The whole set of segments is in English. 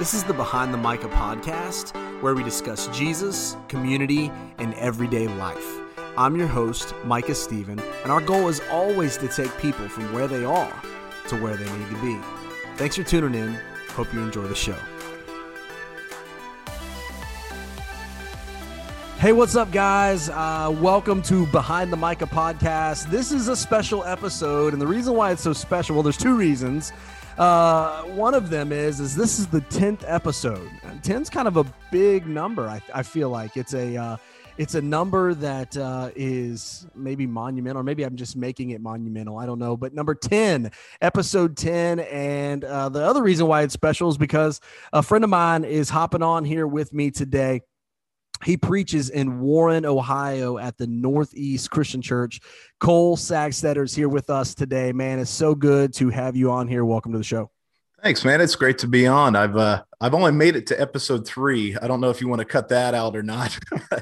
This is the Behind the Micah podcast, where we discuss Jesus, community, and everyday life. I'm your host, Micah Stephen, and our goal is always to take people from where they are to where they need to be. Thanks for tuning in. Hope you enjoy the show. Hey, what's up, guys? Uh, welcome to Behind the Micah podcast. This is a special episode, and the reason why it's so special, well, there's two reasons. Uh, one of them is is this is the tenth episode. Ten's kind of a big number. I, I feel like it's a uh, it's a number that uh, is maybe monumental, or maybe I'm just making it monumental. I don't know. But number 10, episode 10. And uh, the other reason why it's special is because a friend of mine is hopping on here with me today. He preaches in Warren, Ohio at the Northeast Christian Church. Cole Sagstetter is here with us today. Man, it's so good to have you on here. Welcome to the show. Thanks, man. It's great to be on. I've uh, I've only made it to episode three. I don't know if you want to cut that out or not.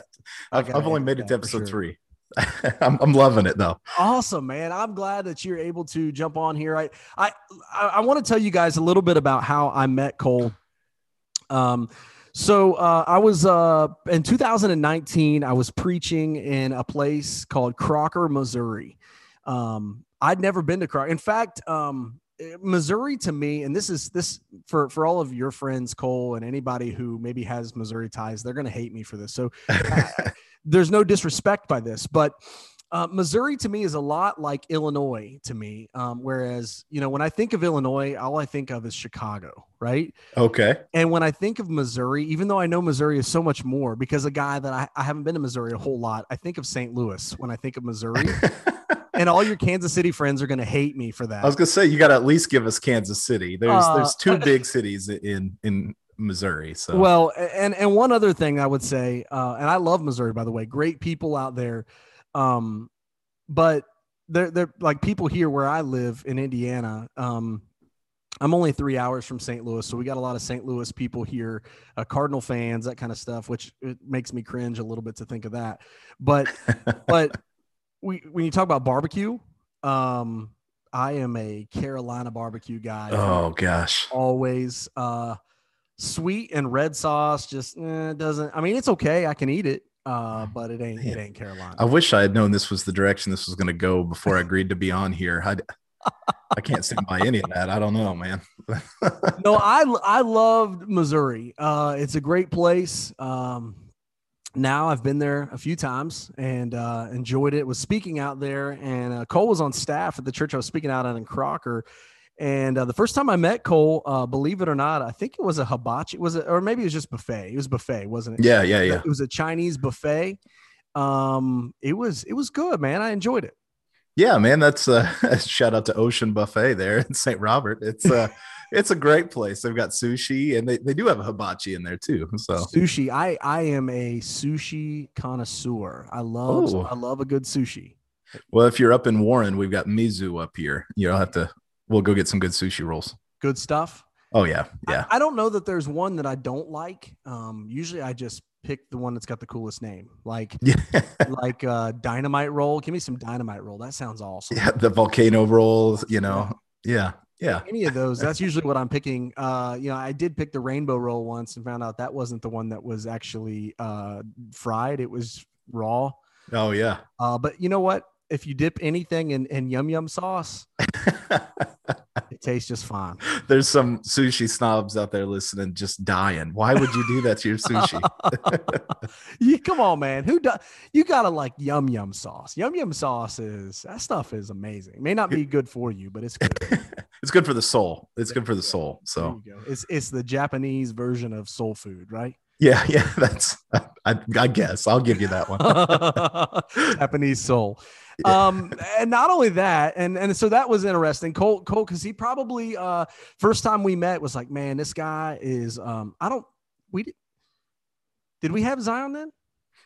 I've, I've only made it to episode sure. three. I'm, I'm loving it though. Awesome, man. I'm glad that you're able to jump on here. I I I want to tell you guys a little bit about how I met Cole. Um, so uh, I was uh, in 2019. I was preaching in a place called Crocker, Missouri. Um, I'd never been to Crocker. In fact, um, Missouri to me, and this is this for for all of your friends, Cole, and anybody who maybe has Missouri ties, they're going to hate me for this. So uh, there's no disrespect by this, but uh, Missouri to me is a lot like Illinois to me. Um, whereas, you know, when I think of Illinois, all I think of is Chicago, right? Okay. And when I think of Missouri, even though I know Missouri is so much more because a guy that I, I haven't been to Missouri a whole lot, I think of St. Louis when I think of Missouri. and all your Kansas City friends are going to hate me for that. I was going to say you got to at least give us Kansas City. There's uh, there's two big cities in in Missouri. So well, and and one other thing I would say, uh, and I love Missouri by the way, great people out there. Um, but they're they're like people here where I live in Indiana. Um, I'm only three hours from St. Louis, so we got a lot of St. Louis people here, uh, Cardinal fans, that kind of stuff, which it makes me cringe a little bit to think of that. But but we when you talk about barbecue, um, I am a Carolina barbecue guy. Oh gosh, always uh, sweet and red sauce just eh, doesn't. I mean, it's okay. I can eat it uh, but it ain't it ain't Carolina. I wish I had known this was the direction this was going to go before I agreed to be on here. I I can't stand by any of that. I don't know, man. no, I I loved Missouri. Uh, it's a great place. Um, now I've been there a few times and uh, enjoyed it. Was speaking out there, and uh, Cole was on staff at the church I was speaking out at in Crocker, and uh, the first time I met Cole, uh, believe it or not, I think it was a hibachi. Was it, or maybe it was just buffet? It was buffet, wasn't it? Yeah, yeah, yeah. It was a Chinese buffet. Um, it was it was good, man. I enjoyed it. Yeah, man. That's uh, shout out to Ocean Buffet there in St. Robert. It's uh, it's a great place. They've got sushi and they, they do have a hibachi in there too. So sushi. I I am a sushi connoisseur. I love Ooh. I love a good sushi. Well, if you're up in Warren, we've got Mizu up here. You'll have to we'll go get some good sushi rolls. Good stuff. Oh yeah, yeah. I, I don't know that there's one that I don't like. Um, usually I just pick the one that's got the coolest name, like yeah. like uh, dynamite roll. Give me some dynamite roll. That sounds awesome. Yeah, the volcano rolls. You know, yeah. yeah. Any of those. That's usually what I'm picking. Uh, you know, I did pick the rainbow roll once and found out that wasn't the one that was actually uh, fried. It was raw. Oh yeah. Uh, but you know what? If you dip anything in, in yum yum sauce, it tastes just fine. There's some sushi snobs out there listening, just dying. Why would you do that to your sushi? you come on, man. Who does? You gotta like yum yum sauce. Yum yum sauce is that stuff is amazing. It may not be good for you, but it's good. it's good for the soul. It's good for the soul. So it's it's the Japanese version of soul food, right? Yeah, yeah, that's I, I guess I'll give you that one. Japanese soul. Um, and not only that, and and so that was interesting. Cole, Cole, because he probably uh first time we met was like, man, this guy is um I don't we did, did we have Zion then?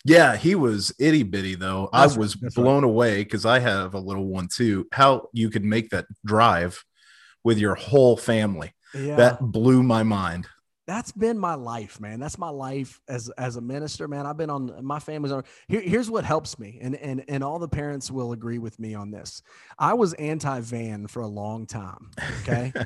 Yeah, he was itty bitty though. That's I was right, blown away because I have a little one too. How you could make that drive with your whole family. Yeah. That blew my mind that's been my life, man. That's my life as as a minister, man. I've been on my family's on. Here, here's what helps me, and and and all the parents will agree with me on this. I was anti van for a long time. Okay.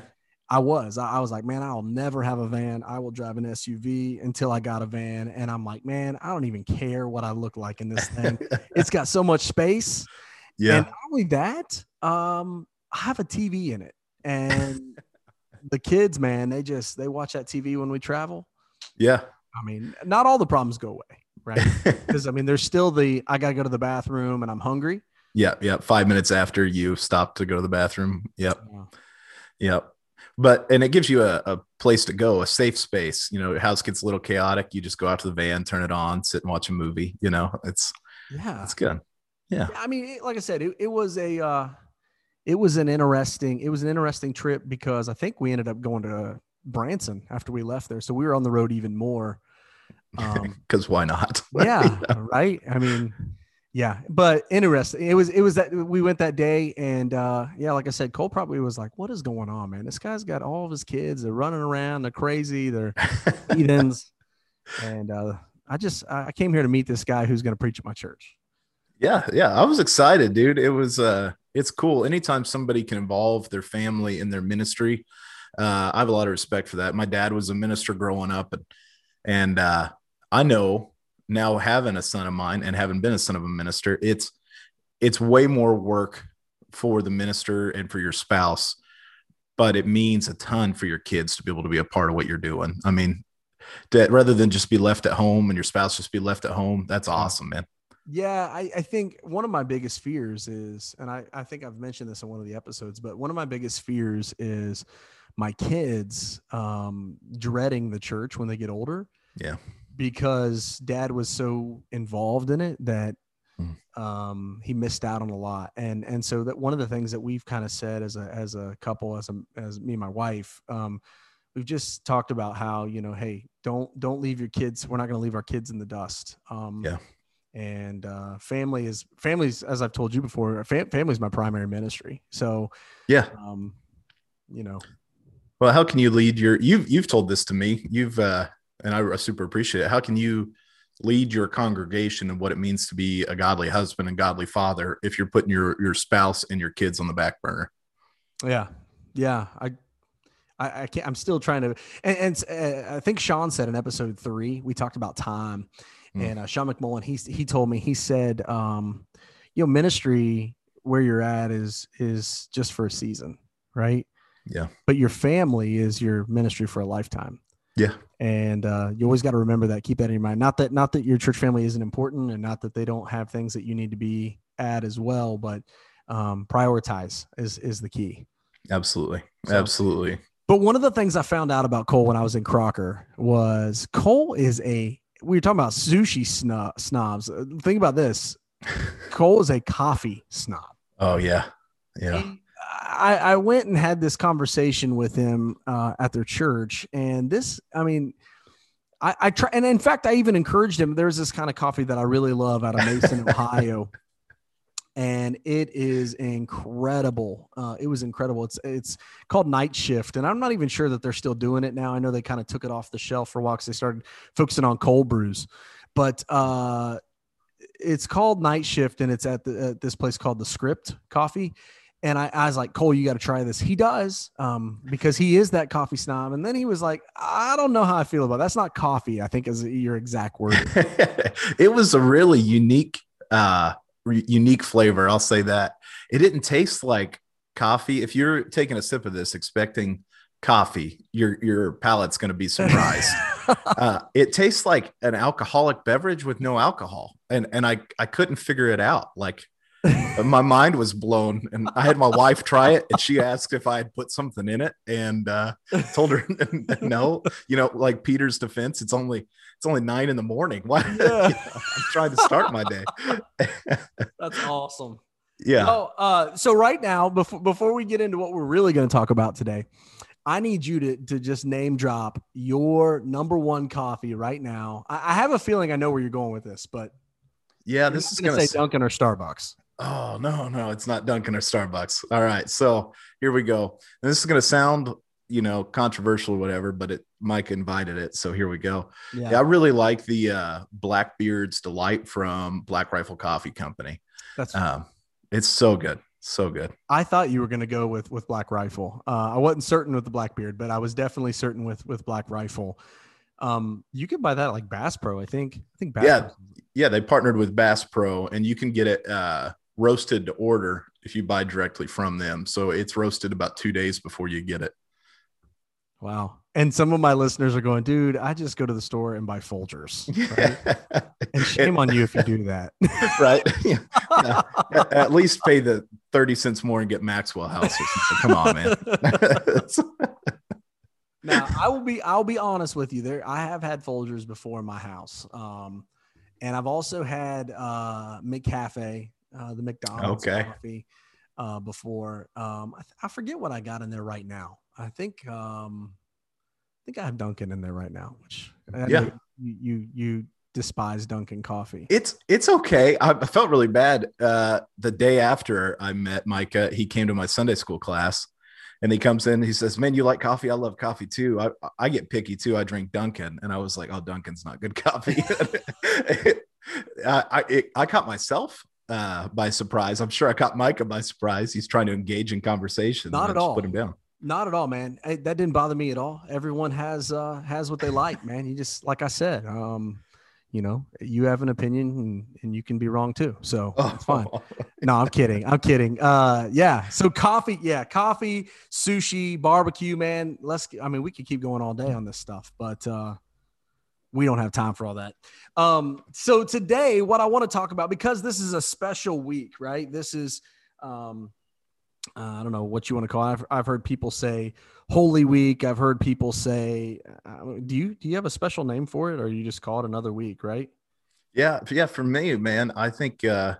I was. I, I, was like, man, I'll never have a van. I will drive an SUV until I got a van. And I'm like, man, I don't even care what I look like in this thing. it's got so much space. Yeah. And not only that, um, I have a TV in it. And the kids, man, they just they watch that TV when we travel. Yeah. I mean, not all the problems go away, right? Because I mean, there's still the I gotta go to the bathroom and I'm hungry. Yeah, yeah. Five minutes after you stop to go to the bathroom. Yep. Yeah. Yep but and it gives you a, a place to go a safe space you know your house gets a little chaotic you just go out to the van turn it on sit and watch a movie you know it's yeah it's good yeah, i mean like i said it, it was a uh it was an interesting it was an interesting trip because i think we ended up going to branson after we left there so we were on the road even more because um, why not yeah, right i mean yeah, but interesting. It was it was that we went that day, and uh, yeah, like I said, Cole probably was like, "What is going on, man? This guy's got all of his kids. They're running around. They're crazy. They're heathens." and uh, I just I came here to meet this guy who's going to preach at my church. Yeah, yeah, I was excited, dude. It was uh, it's cool. Anytime somebody can involve their family in their ministry, uh, I have a lot of respect for that. My dad was a minister growing up, and and uh, I know now having a son of mine and having been a son of a minister, it's it's way more work for the minister and for your spouse, but it means a ton for your kids to be able to be a part of what you're doing. I mean, that rather than just be left at home and your spouse just be left at home, that's awesome, man. Yeah, I, I think one of my biggest fears is, and I, I think I've mentioned this in one of the episodes, but one of my biggest fears is my kids um, dreading the church when they get older. Yeah because dad was so involved in it that hmm. um, he missed out on a lot. And and so that one of the things that we've kind of said as a as a couple, as a as me and my wife, um, we've just talked about how you know, hey, don't don't leave your kids. We're not going to leave our kids in the dust. Um, yeah. And uh, family is families, as I've told you before. Fam- family is my primary ministry. So yeah, um, you know. Well, how can you lead your? You've you've told this to me. You've uh, and I, super appreciate it. How can you lead your congregation and what it means to be a godly husband and godly father if you're putting your your spouse and your kids on the back burner? Yeah, yeah, I. I, I can't, I'm still trying to, and, and uh, I think Sean said in episode three, we talked about time mm. and uh, Sean McMullen, he, he told me, he said, um, you know, ministry where you're at is, is just for a season. Right. Yeah. But your family is your ministry for a lifetime. Yeah. And uh, you always got to remember that. Keep that in your mind. Not that not that your church family isn't important, and not that they don't have things that you need to be at as well, but um, prioritize is is the key. Absolutely, so, absolutely. But one of the things I found out about Cole when I was in Crocker was Cole is a. We were talking about sushi snob, snobs. Think about this. Cole is a coffee snob. Oh yeah, yeah. I, I went and had this conversation with him uh, at their church, and this, I mean, I, I try, and in fact, I even encouraged him. There's this kind of coffee that I really love out of Mason, Ohio, and it is incredible. Uh, it was incredible. It's it's called Night Shift, and I'm not even sure that they're still doing it now. I know they kind of took it off the shelf for because they started focusing on cold brews, but uh, it's called Night Shift, and it's at, the, at this place called the Script Coffee and I, I was like, Cole, you got to try this. He does, um, because he is that coffee snob. And then he was like, I don't know how I feel about it. that's not coffee. I think is your exact word. it was a really unique, uh, re- unique flavor. I'll say that it didn't taste like coffee. If you're taking a sip of this expecting coffee, your your palate's going to be surprised. uh, it tastes like an alcoholic beverage with no alcohol, and and I I couldn't figure it out. Like my mind was blown and i had my wife try it and she asked if i had put something in it and uh, told her no you know like peter's defense it's only it's only nine in the morning why yeah. you know, i'm trying to start my day that's awesome yeah oh uh, so right now before before we get into what we're really going to talk about today I need you to, to just name drop your number one coffee right now. I, I have a feeling I know where you're going with this, but yeah, this is going to say Dunkin' or Starbucks. Oh no, no, it's not Dunkin' or Starbucks. All right, so here we go. And this is going to sound, you know, controversial or whatever, but it Mike invited it, so here we go. Yeah, yeah I really like the uh, Blackbeard's Delight from Black Rifle Coffee Company. That's um, it's so good. So good. I thought you were going to go with with Black Rifle. Uh, I wasn't certain with the Blackbeard, but I was definitely certain with with Black Rifle. Um, you can buy that like Bass Pro, I think. I think Bass yeah, Pro. yeah. They partnered with Bass Pro, and you can get it uh, roasted to order if you buy directly from them. So it's roasted about two days before you get it. Wow. And some of my listeners are going, dude, I just go to the store and buy Folgers. Right? and shame on you if you do that. right. Yeah. yeah. At least pay the 30 cents more and get Maxwell House. Come on, man. now I will be I'll be honest with you. There I have had Folgers before in my house. Um, and I've also had uh McCafe, uh, the McDonald's okay. coffee uh before. Um I, I forget what I got in there right now. I think um I think I have Dunkin' in there right now, which yeah, you, you you despise Dunkin' coffee. It's it's okay. I felt really bad uh, the day after I met Micah. He came to my Sunday school class, and he comes in. He says, "Man, you like coffee? I love coffee too. I I get picky too. I drink Dunkin'." And I was like, "Oh, Dunkin's not good coffee." I I, it, I caught myself uh, by surprise. I'm sure I caught Micah by surprise. He's trying to engage in conversation. Not at all. Put him down. Not at all, man. that didn't bother me at all. Everyone has uh has what they like, man. You just like I said, um, you know, you have an opinion and, and you can be wrong too. So it's fine. No, I'm kidding. I'm kidding. Uh yeah. So coffee, yeah, coffee, sushi, barbecue, man. Let's I mean, we could keep going all day on this stuff, but uh we don't have time for all that. Um, so today, what I want to talk about, because this is a special week, right? This is um uh, I don't know what you want to call it. I've, I've heard people say Holy Week. I've heard people say, uh, do you do you have a special name for it, or you just call it another week, right? Yeah, yeah. For me, man, I think uh,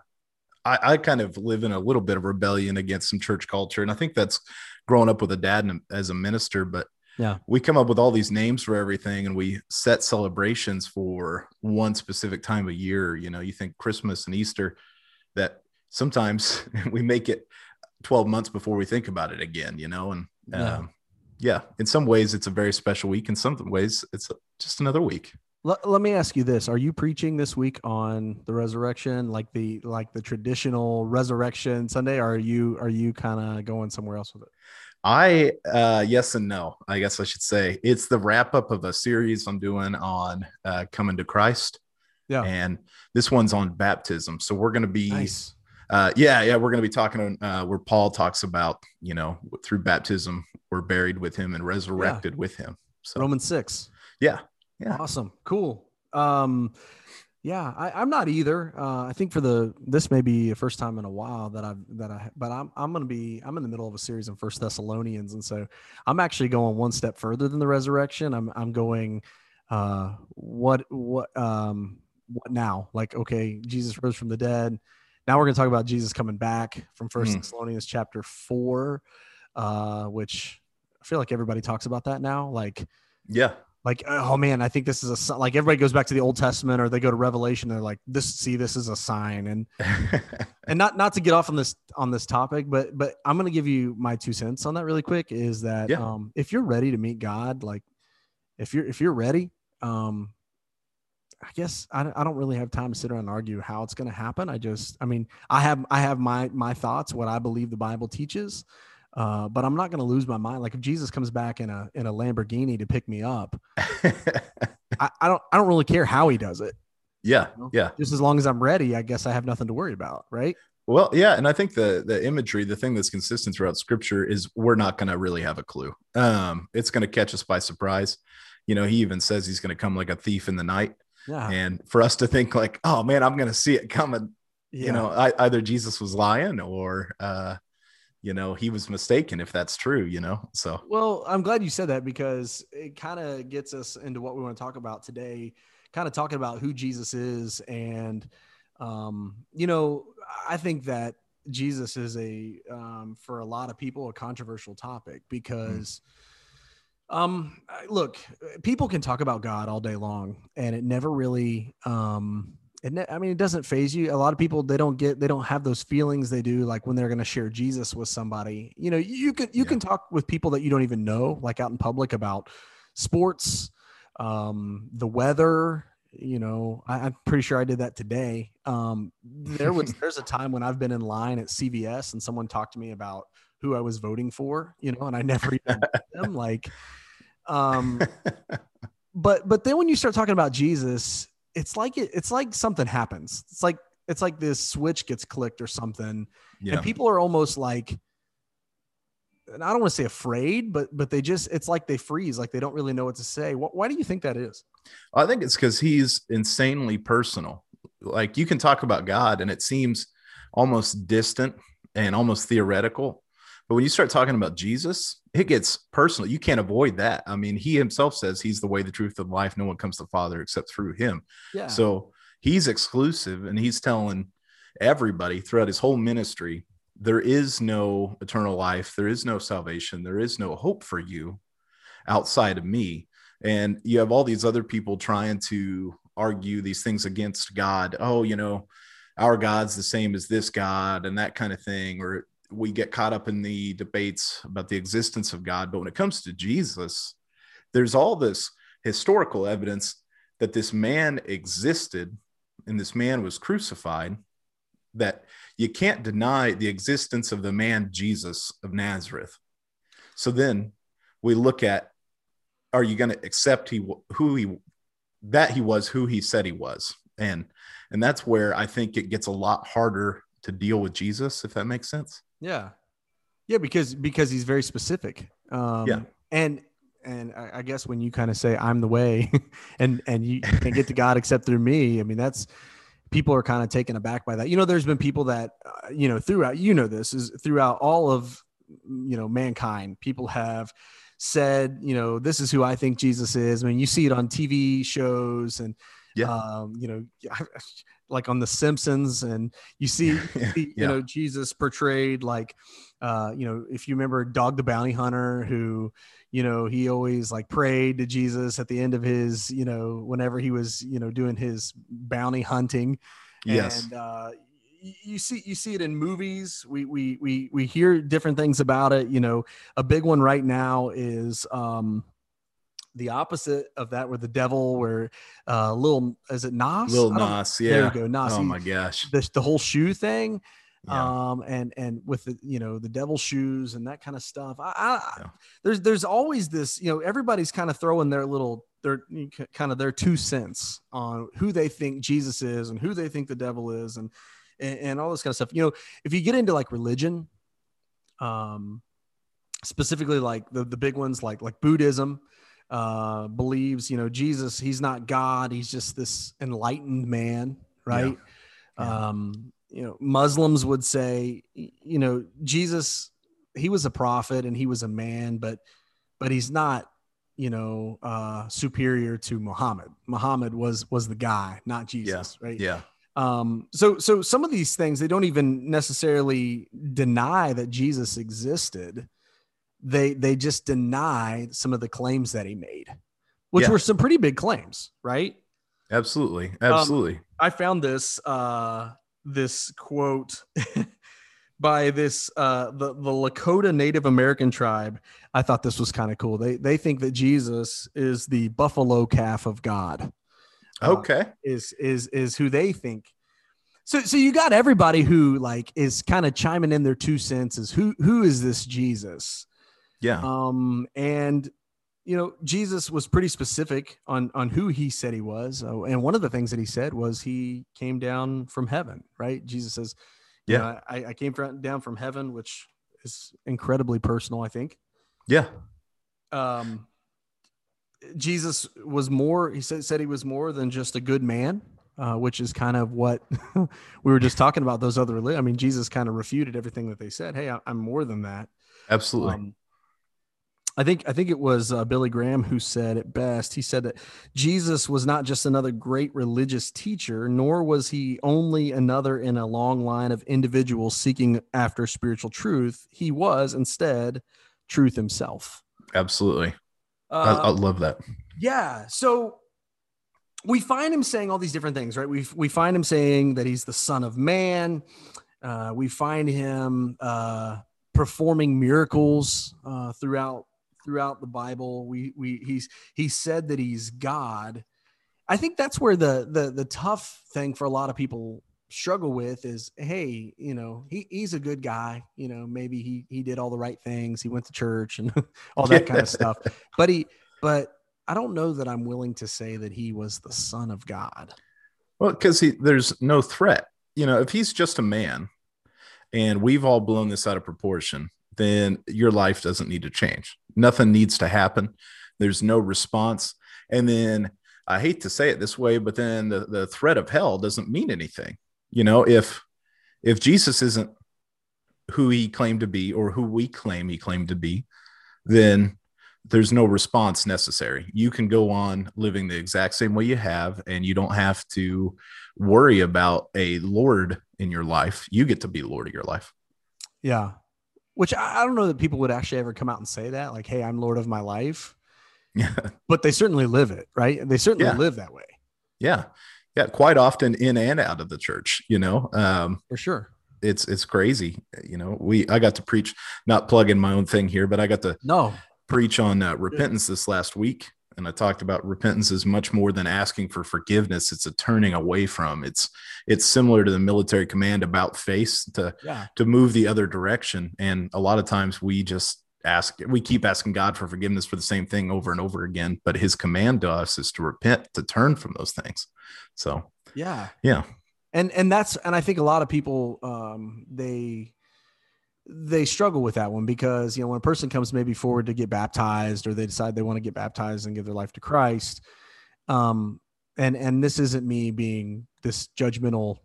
I, I kind of live in a little bit of rebellion against some church culture, and I think that's growing up with a dad as a minister. But yeah, we come up with all these names for everything, and we set celebrations for one specific time of year. You know, you think Christmas and Easter, that sometimes we make it 12 months before we think about it again, you know? And yeah. Um, yeah, in some ways it's a very special week. In some ways it's just another week. Let, let me ask you this. Are you preaching this week on the resurrection, like the, like the traditional resurrection Sunday? Or are you, are you kind of going somewhere else with it? I uh yes and no. I guess I should say it's the wrap up of a series I'm doing on uh coming to Christ. Yeah. And this one's on baptism. So we're going to be nice uh, yeah, yeah, we're going to be talking uh, where Paul talks about, you know, through baptism, we're buried with him and resurrected yeah. with him. So Romans six. Yeah. Yeah. Awesome. Cool. Um, yeah, I, am not either. Uh, I think for the this may be the first time in a while that I've that I but I'm I'm gonna be I'm in the middle of a series in First Thessalonians, and so I'm actually going one step further than the resurrection. I'm I'm going uh what what um what now? Like okay, Jesus rose from the dead now we're going to talk about Jesus coming back from First mm. Thessalonians chapter four, uh, which I feel like everybody talks about that now. Like, yeah, like oh man, I think this is a like everybody goes back to the Old Testament or they go to Revelation. They're like, this see, this is a sign, and and not not to get off on this on this topic, but but I'm going to give you my two cents on that really quick. Is that yeah. um, if you're ready to meet God, like if you're if you're ready, um, I guess I, I don't really have time to sit around and argue how it's going to happen. I just, I mean, I have, I have my, my thoughts, what I believe the Bible teaches, uh, but I'm not going to lose my mind. Like if Jesus comes back in a, in a Lamborghini to pick me up, I, I, don't, I don't really care how he does it. Yeah. You know? Yeah. Just as long as I'm ready, I guess I have nothing to worry about. Right. Well, yeah, and I think the the imagery, the thing that's consistent throughout Scripture is we're not going to really have a clue. Um, it's going to catch us by surprise. You know, he even says he's going to come like a thief in the night. Yeah. And for us to think like, oh man, I'm going to see it coming. Yeah. You know, I, either Jesus was lying or, uh, you know, he was mistaken if that's true, you know? So, well, I'm glad you said that because it kind of gets us into what we want to talk about today, kind of talking about who Jesus is. And, um, you know, I think that Jesus is a, um, for a lot of people, a controversial topic hmm. because, mm um, look, people can talk about God all day long, and it never really, um, I mean, it doesn't faze you. A lot of people they don't get, they don't have those feelings they do, like when they're going to share Jesus with somebody. You know, you can you yeah. can talk with people that you don't even know, like out in public about sports, um, the weather, you know, I, am pretty sure I did that today. Um, there was there's a time when I've been in line at CVS and someone talked to me about who I was voting for, you know, and I never even them like, um, but but then when you start talking about Jesus, it's like it, it's like something happens. It's like it's like this switch gets clicked or something, yeah. and people are almost like and I don't want to say afraid, but but they just it's like they freeze, like they don't really know what to say. Why, why do you think that is? I think it's because he's insanely personal. Like you can talk about God, and it seems almost distant and almost theoretical. But when you start talking about Jesus, it gets personal. You can't avoid that. I mean, he himself says he's the way, the truth, and life. No one comes to the Father except through him. Yeah. So he's exclusive, and he's telling everybody throughout his whole ministry there is no eternal life, there is no salvation, there is no hope for you outside of me. And you have all these other people trying to argue these things against God. Oh, you know, our God's the same as this God and that kind of thing. Or we get caught up in the debates about the existence of God. But when it comes to Jesus, there's all this historical evidence that this man existed and this man was crucified that you can't deny the existence of the man Jesus of Nazareth. So then we look at are you going to accept he who he that he was who he said he was and and that's where i think it gets a lot harder to deal with jesus if that makes sense yeah yeah because because he's very specific um yeah and and I, I guess when you kind of say i'm the way and and you can get to god except through me i mean that's people are kind of taken aback by that. You know, there's been people that, uh, you know, throughout, you know, this is throughout all of, you know, mankind, people have said, you know, this is who I think Jesus is. I mean, you see it on TV shows and, yeah. um, you know, like on The Simpsons, and you see, yeah. you yeah. know, Jesus portrayed like, uh, you know, if you remember Dog the Bounty Hunter, who, you know, he always like prayed to Jesus at the end of his, you know, whenever he was, you know, doing his bounty hunting. Yes. And uh, you see you see it in movies. We we we we hear different things about it. You know, a big one right now is um the opposite of that where the devil where uh little is it Nas? Little Nas, yeah. There you go, Nas. Oh my gosh. The, the whole shoe thing yeah. um and and with the you know the devil shoes and that kind of stuff I, I yeah. there's there's always this you know everybody's kind of throwing their little their kind of their two cents on who they think jesus is and who they think the devil is and and, and all this kind of stuff you know if you get into like religion um specifically like the the big ones like like buddhism uh believes you know jesus he's not god he's just this enlightened man right? Yeah. um you know muslims would say you know jesus he was a prophet and he was a man but but he's not you know uh superior to muhammad. Muhammad was was the guy not jesus yeah. right? Yeah. Um so so some of these things they don't even necessarily deny that jesus existed they they just deny some of the claims that he made which yeah. were some pretty big claims right absolutely absolutely um, i found this uh this quote by this uh, the the Lakota Native American tribe. I thought this was kind of cool. They they think that Jesus is the buffalo calf of God. Uh, okay, is is is who they think. So so you got everybody who like is kind of chiming in their two cents. Is who who is this Jesus? Yeah. Um and you know, Jesus was pretty specific on on who he said he was, uh, and one of the things that he said was he came down from heaven. Right? Jesus says, "Yeah, know, I, I, came from, down from heaven," which is incredibly personal. I think. Yeah. Um, Jesus was more. He said said he was more than just a good man. Uh, which is kind of what we were just talking about. Those other, I mean, Jesus kind of refuted everything that they said. Hey, I, am more than that. Absolutely. Um, I think I think it was uh, Billy Graham who said it best. He said that Jesus was not just another great religious teacher, nor was he only another in a long line of individuals seeking after spiritual truth. He was instead truth himself. Absolutely, uh, I, I love that. Yeah. So we find him saying all these different things, right? We we find him saying that he's the Son of Man. Uh, we find him uh, performing miracles uh, throughout throughout the Bible. We we he's he said that he's God, I think that's where the the the tough thing for a lot of people struggle with is hey you know he, he's a good guy. You know maybe he he did all the right things. He went to church and all that kind of stuff. But he but i don't know that i'm willing to say that he was the son of god. Well because he there's no threat. You know if he's just a man and we've all blown this out of proportion then your life doesn't need to change nothing needs to happen there's no response and then i hate to say it this way but then the, the threat of hell doesn't mean anything you know, if if Jesus isn't who he claimed to be or who we claim he claimed to be, then there's no response necessary. You can go on living the exact same way you have, and you don't have to worry about a Lord in your life. You get to be Lord of your life. Yeah. Which I don't know that people would actually ever come out and say that, like, hey, I'm Lord of my life. Yeah. But they certainly live it, right? They certainly yeah. live that way. Yeah yeah quite often in and out of the church you know um for sure it's it's crazy you know we i got to preach not plug in my own thing here but i got to no preach on uh, repentance this last week and i talked about repentance is much more than asking for forgiveness it's a turning away from. It's it's similar to the military command about face to yeah. to move the other direction. And a lot of times we just ask we keep asking god for forgiveness for the same thing over and over again but his command to us is to repent to turn from those things. So yeah, yeah, and and that's and I think a lot of people um, they they struggle with that one because you know when a person comes maybe forward to get baptized or they decide they want to get baptized and give their life to Christ, um, and and this isn't me being this judgmental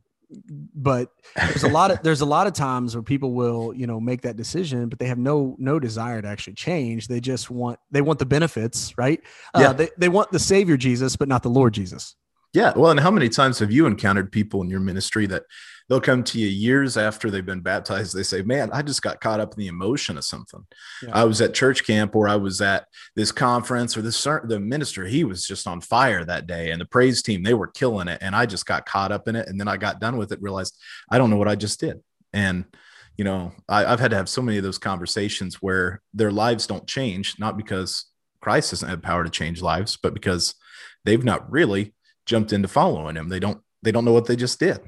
but there's a lot of there's a lot of times where people will you know make that decision but they have no no desire to actually change. They just want they want the benefits right? Uh, yeah. they, they want the savior jesus but not the lord jesus yeah. Well, and how many times have you encountered people in your ministry that they'll come to you years after they've been baptized? They say, Man, I just got caught up in the emotion of something. Yeah. I was at church camp or I was at this conference or this the minister, he was just on fire that day. And the praise team, they were killing it. And I just got caught up in it. And then I got done with it, realized I don't know what I just did. And you know, I, I've had to have so many of those conversations where their lives don't change, not because Christ doesn't have power to change lives, but because they've not really jumped into following him. They don't they don't know what they just did.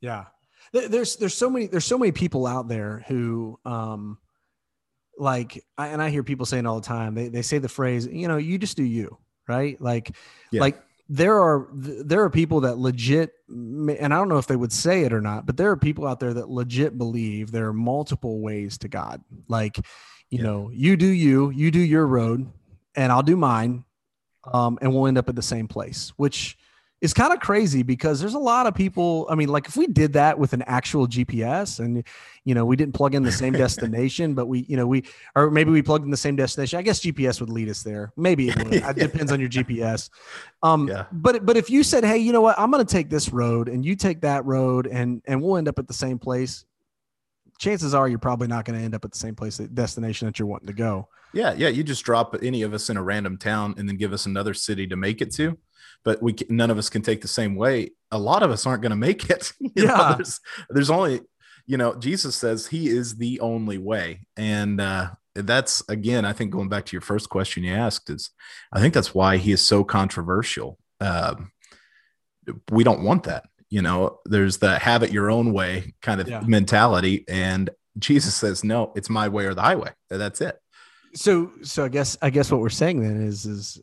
Yeah. There's there's so many there's so many people out there who um like I, and I hear people saying all the time they they say the phrase you know you just do you right like yeah. like there are there are people that legit and I don't know if they would say it or not but there are people out there that legit believe there are multiple ways to God like you yeah. know you do you you do your road and I'll do mine um and we'll end up at the same place which is kind of crazy because there's a lot of people. I mean, like if we did that with an actual GPS and, you know, we didn't plug in the same destination, but we, you know, we, or maybe we plugged in the same destination. I guess GPS would lead us there. Maybe it would. It depends on your GPS. Um, yeah. but, but if you said, Hey, you know what, I'm going to take this road and you take that road and, and we'll end up at the same place. Chances are you're probably not going to end up at the same place, destination that you're wanting to go. Yeah. Yeah. You just drop any of us in a random town and then give us another city to make it to but we none of us can take the same way. A lot of us aren't going to make it. You yeah, know, there's there's only you know Jesus says He is the only way, and uh, that's again I think going back to your first question you asked is I think that's why He is so controversial. Um, we don't want that. You know, there's the have it your own way kind of yeah. mentality, and Jesus says no, it's my way or the highway. That's it. So, so I guess I guess what we're saying then is is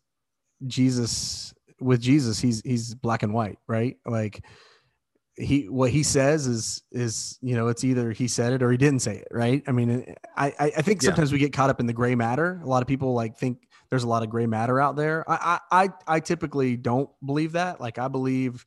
Jesus with Jesus, he's he's black and white, right? Like he what he says is is you know it's either he said it or he didn't say it, right? I mean, I I think sometimes yeah. we get caught up in the gray matter. A lot of people like think there's a lot of gray matter out there. I I I typically don't believe that. Like I believe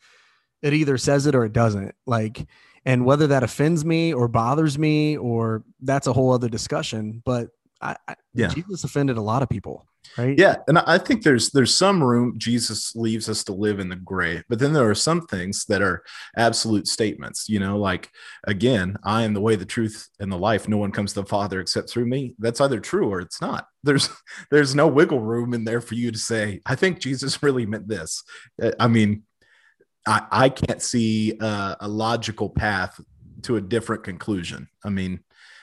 it either says it or it doesn't. Like and whether that offends me or bothers me or that's a whole other discussion. But I, I yeah. Jesus offended a lot of people right? Yeah and i think there's there's some room jesus leaves us to live in the gray but then there are some things that are absolute statements you know like again i am the way the truth and the life. No one comes to the father except through me. That's either true or it's not. There's there's no wiggle room in there for you to say i think jesus really meant this. Uh, i mean i i can't see a, a logical path to a different conclusion. I mean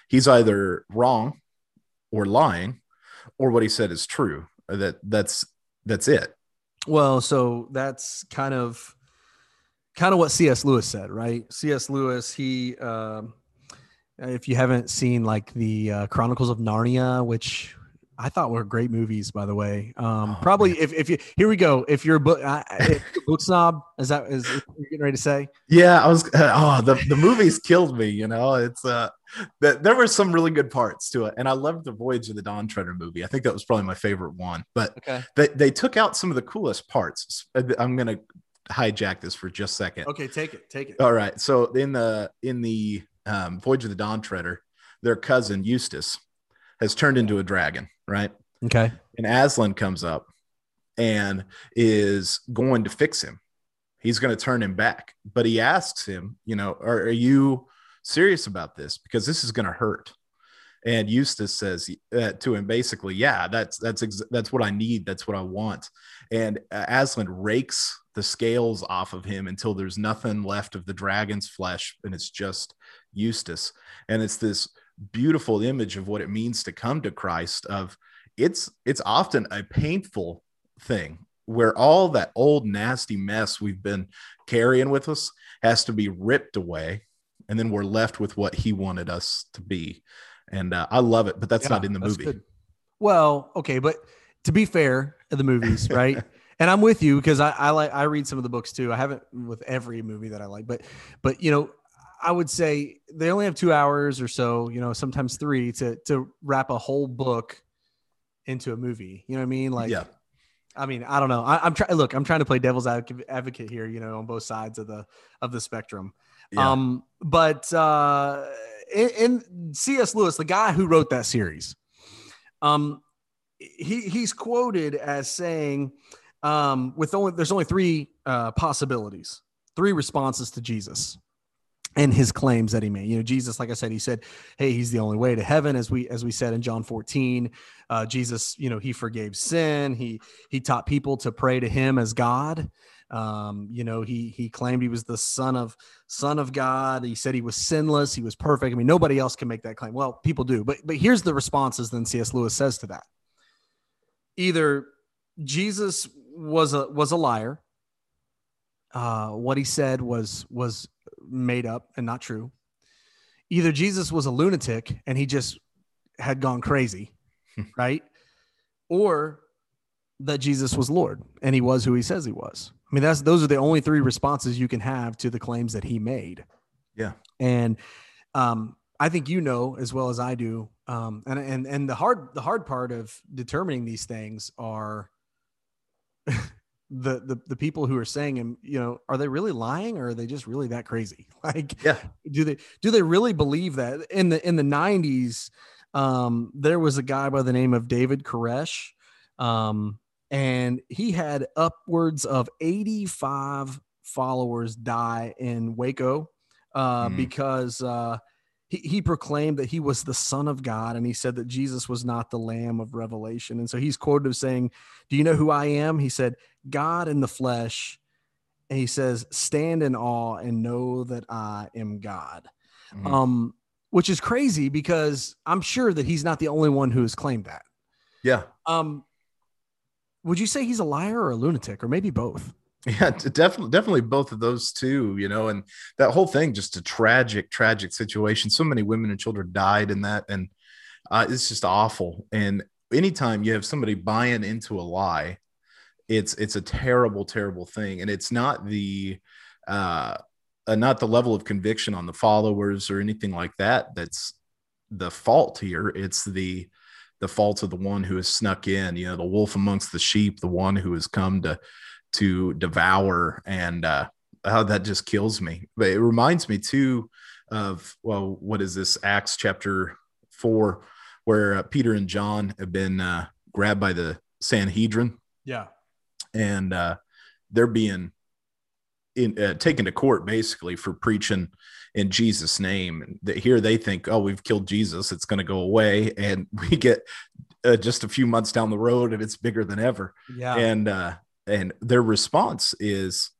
he's either wrong or lying or what he said is true. That that's that's it. Well, so that's kind of kind of what C.S. Lewis said, right? C.S. Lewis, he, um, if you haven't seen like the uh, Chronicles of Narnia, which I thought were great movies, by the way. Um, oh, probably man. if, if you here we go. If you're a book uh, book snob, is that is you're getting ready to say? Yeah, I was. Oh, the the movies killed me. You know, it's uh, that there were some really good parts to it, and I loved the Voyage of the Dawn Treader movie. I think that was probably my favorite one. But okay. they they took out some of the coolest parts. I'm gonna hijack this for just a second. Okay, take it, take it. All right. So in the in the um, Voyage of the Dawn Treader, their cousin Eustace has turned into a dragon, right? Okay. And Aslan comes up and is going to fix him. He's going to turn him back, but he asks him, you know, are, are you serious about this? Because this is going to hurt. And Eustace says uh, to him, basically, yeah, that's that's ex- that's what I need. That's what I want. And uh, Aslan rakes the scales off of him until there's nothing left of the dragon's flesh, and it's just Eustace. And it's this beautiful image of what it means to come to Christ of it's it's often a painful thing where all that old nasty mess we've been carrying with us has to be ripped away and then we're left with what he wanted us to be. And uh, i love it but that's yeah, not in the movie. good. well okay but to be fair the movies right? And i'm with you because I, I like i read some of the books too. I haven't with every movie that i like but but you know I would say they only have two hours or so, you know, sometimes three to to wrap a whole book into a movie. You know what I mean? Like, yeah. I mean, I don't know. I, am trying. Look, I'm trying to play devil's advocate here. You know, on both sides of the of the spectrum. Yeah. Um, but uh, in, in C.S. Lewis, the guy who wrote that series, um, he he's quoted as saying, um, with only there's only three uh, possibilities, three responses to Jesus and his claims that he made. You know, Jesus, like I said, he said, "Hey, he's the only way to heaven." As we as we said in John 14, uh, Jesus, you know, he forgave sin. He he taught people to pray to him as God. Um, you know, he he claimed he was the son of son of God. He said he was sinless. He was perfect. I mean, nobody else can make that claim. Well, people do, but but here's the responses. Then C.S. Lewis says to that: either Jesus was a was a liar. Uh, what he said was was made up and not true. Either Jesus was a lunatic and he just had gone crazy, right? Or that Jesus was Lord and he was who he says he was. I mean, that's those are the only three responses you can have to the claims that he made. Yeah. And um, I think you know as well as I do. Um, and and and the hard the hard part of determining these things are the, the the people who are saying him, you know, are they really lying or are they just really that crazy? Like, yeah, do they do they really believe that in the in the '90s? Um, there was a guy by the name of David Koresh, um, and he had upwards of 85 followers die in Waco uh, mm. because uh, he, he proclaimed that he was the son of God and he said that Jesus was not the lamb of revelation. And so he's quoted as saying, Do you know who I am? He said, God in the flesh. And he says, Stand in awe and know that I am God. Mm-hmm. Um, which is crazy because I'm sure that he's not the only one who has claimed that. Yeah. Um, would you say he's a liar or a lunatic, or maybe both? Yeah, definitely, definitely both of those two, you know, and that whole thing, just a tragic, tragic situation. So many women and children died in that, and uh, it's just awful. And anytime you have somebody buying into a lie, it's it's a terrible, terrible thing, and it's not the uh, uh, not the level of conviction on the followers or anything like that. That's the fault here. It's the the fault of the one who has snuck in, you know, the wolf amongst the sheep, the one who has come to to devour and uh, how that just kills me. But it reminds me too of well, what is this Acts chapter four, where uh, Peter and John have been uh, grabbed by the Sanhedrin. Yeah, and uh, they're being in, uh, taken to court basically for preaching in Jesus' name. And here they think, oh, we've killed Jesus; it's going to go away, and we get uh, just a few months down the road, and it's bigger than ever. Yeah, and uh, and their response is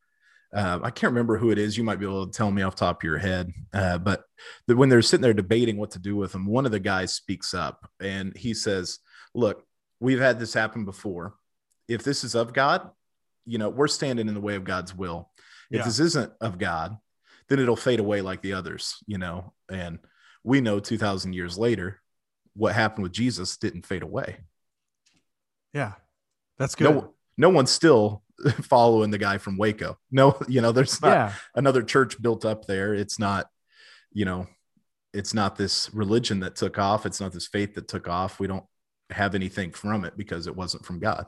uh, I can't remember who it is. You might be able to tell me off top of your head. Uh, but the, when they're sitting there debating what to do with them, one of the guys speaks up and he says, "Look, we've had this happen before. If this is of God, you know, we're standing in the way of God's will. If Yeah. this isn't of God, then it'll fade away like the others, you know. And we know 2000 years later what happened with Jesus didn't fade away. Yeah. That's good. No no one's still following the guy from Waco. No, you know, there's not yeah. another church built up there. It's not, you know, it's not this religion that took off. It's not this faith that took off. We don't have anything from it because it wasn't from God.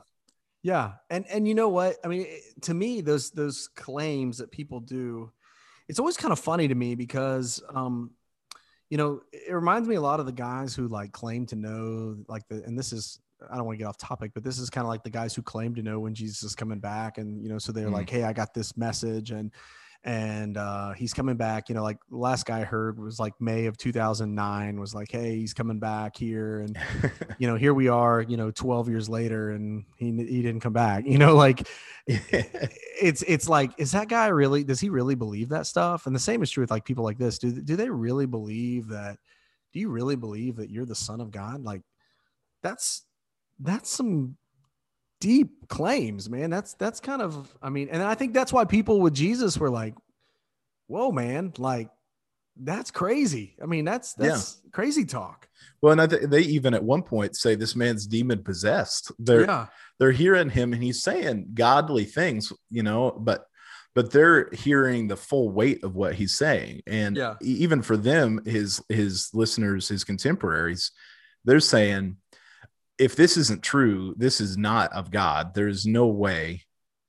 Yeah, and and you know what? I mean, to me, those those claims that people do, it's always kind of funny to me because, um, you know, it reminds me a lot of the guys who like claim to know, like the, and this is I don't want to get off topic, but this is kind of like the guys who claim to know when Jesus is coming back, and you know, so they're Mhm. like, hey, I got this message, and and uh, he's coming back. You know, like the last guy I heard was like May of 2009 was like, hey, he's coming back here, and you know, here we are, you know, 12 years later and he, he didn't come back, you know, like it's, it's like, is that guy really, does he really believe that stuff? And the same is true with like people like this. Do, do they really believe that, do you really believe that you're the son of God? Like that's, that's some deep claims, man. That's, that's kind of, I mean, and I think that's why people with Jesus were like, whoa, man, like that's crazy. I mean, that's, Yeah. that's crazy talk. well, and I th- they even at one point say this man's demon possessed. They're yeah. they're hearing him and he's saying godly things, you know, but but they're hearing the full weight of what he's saying. And Yeah. even for them, his his listeners, his contemporaries, they're saying, if this isn't true, this is not of God. There's no way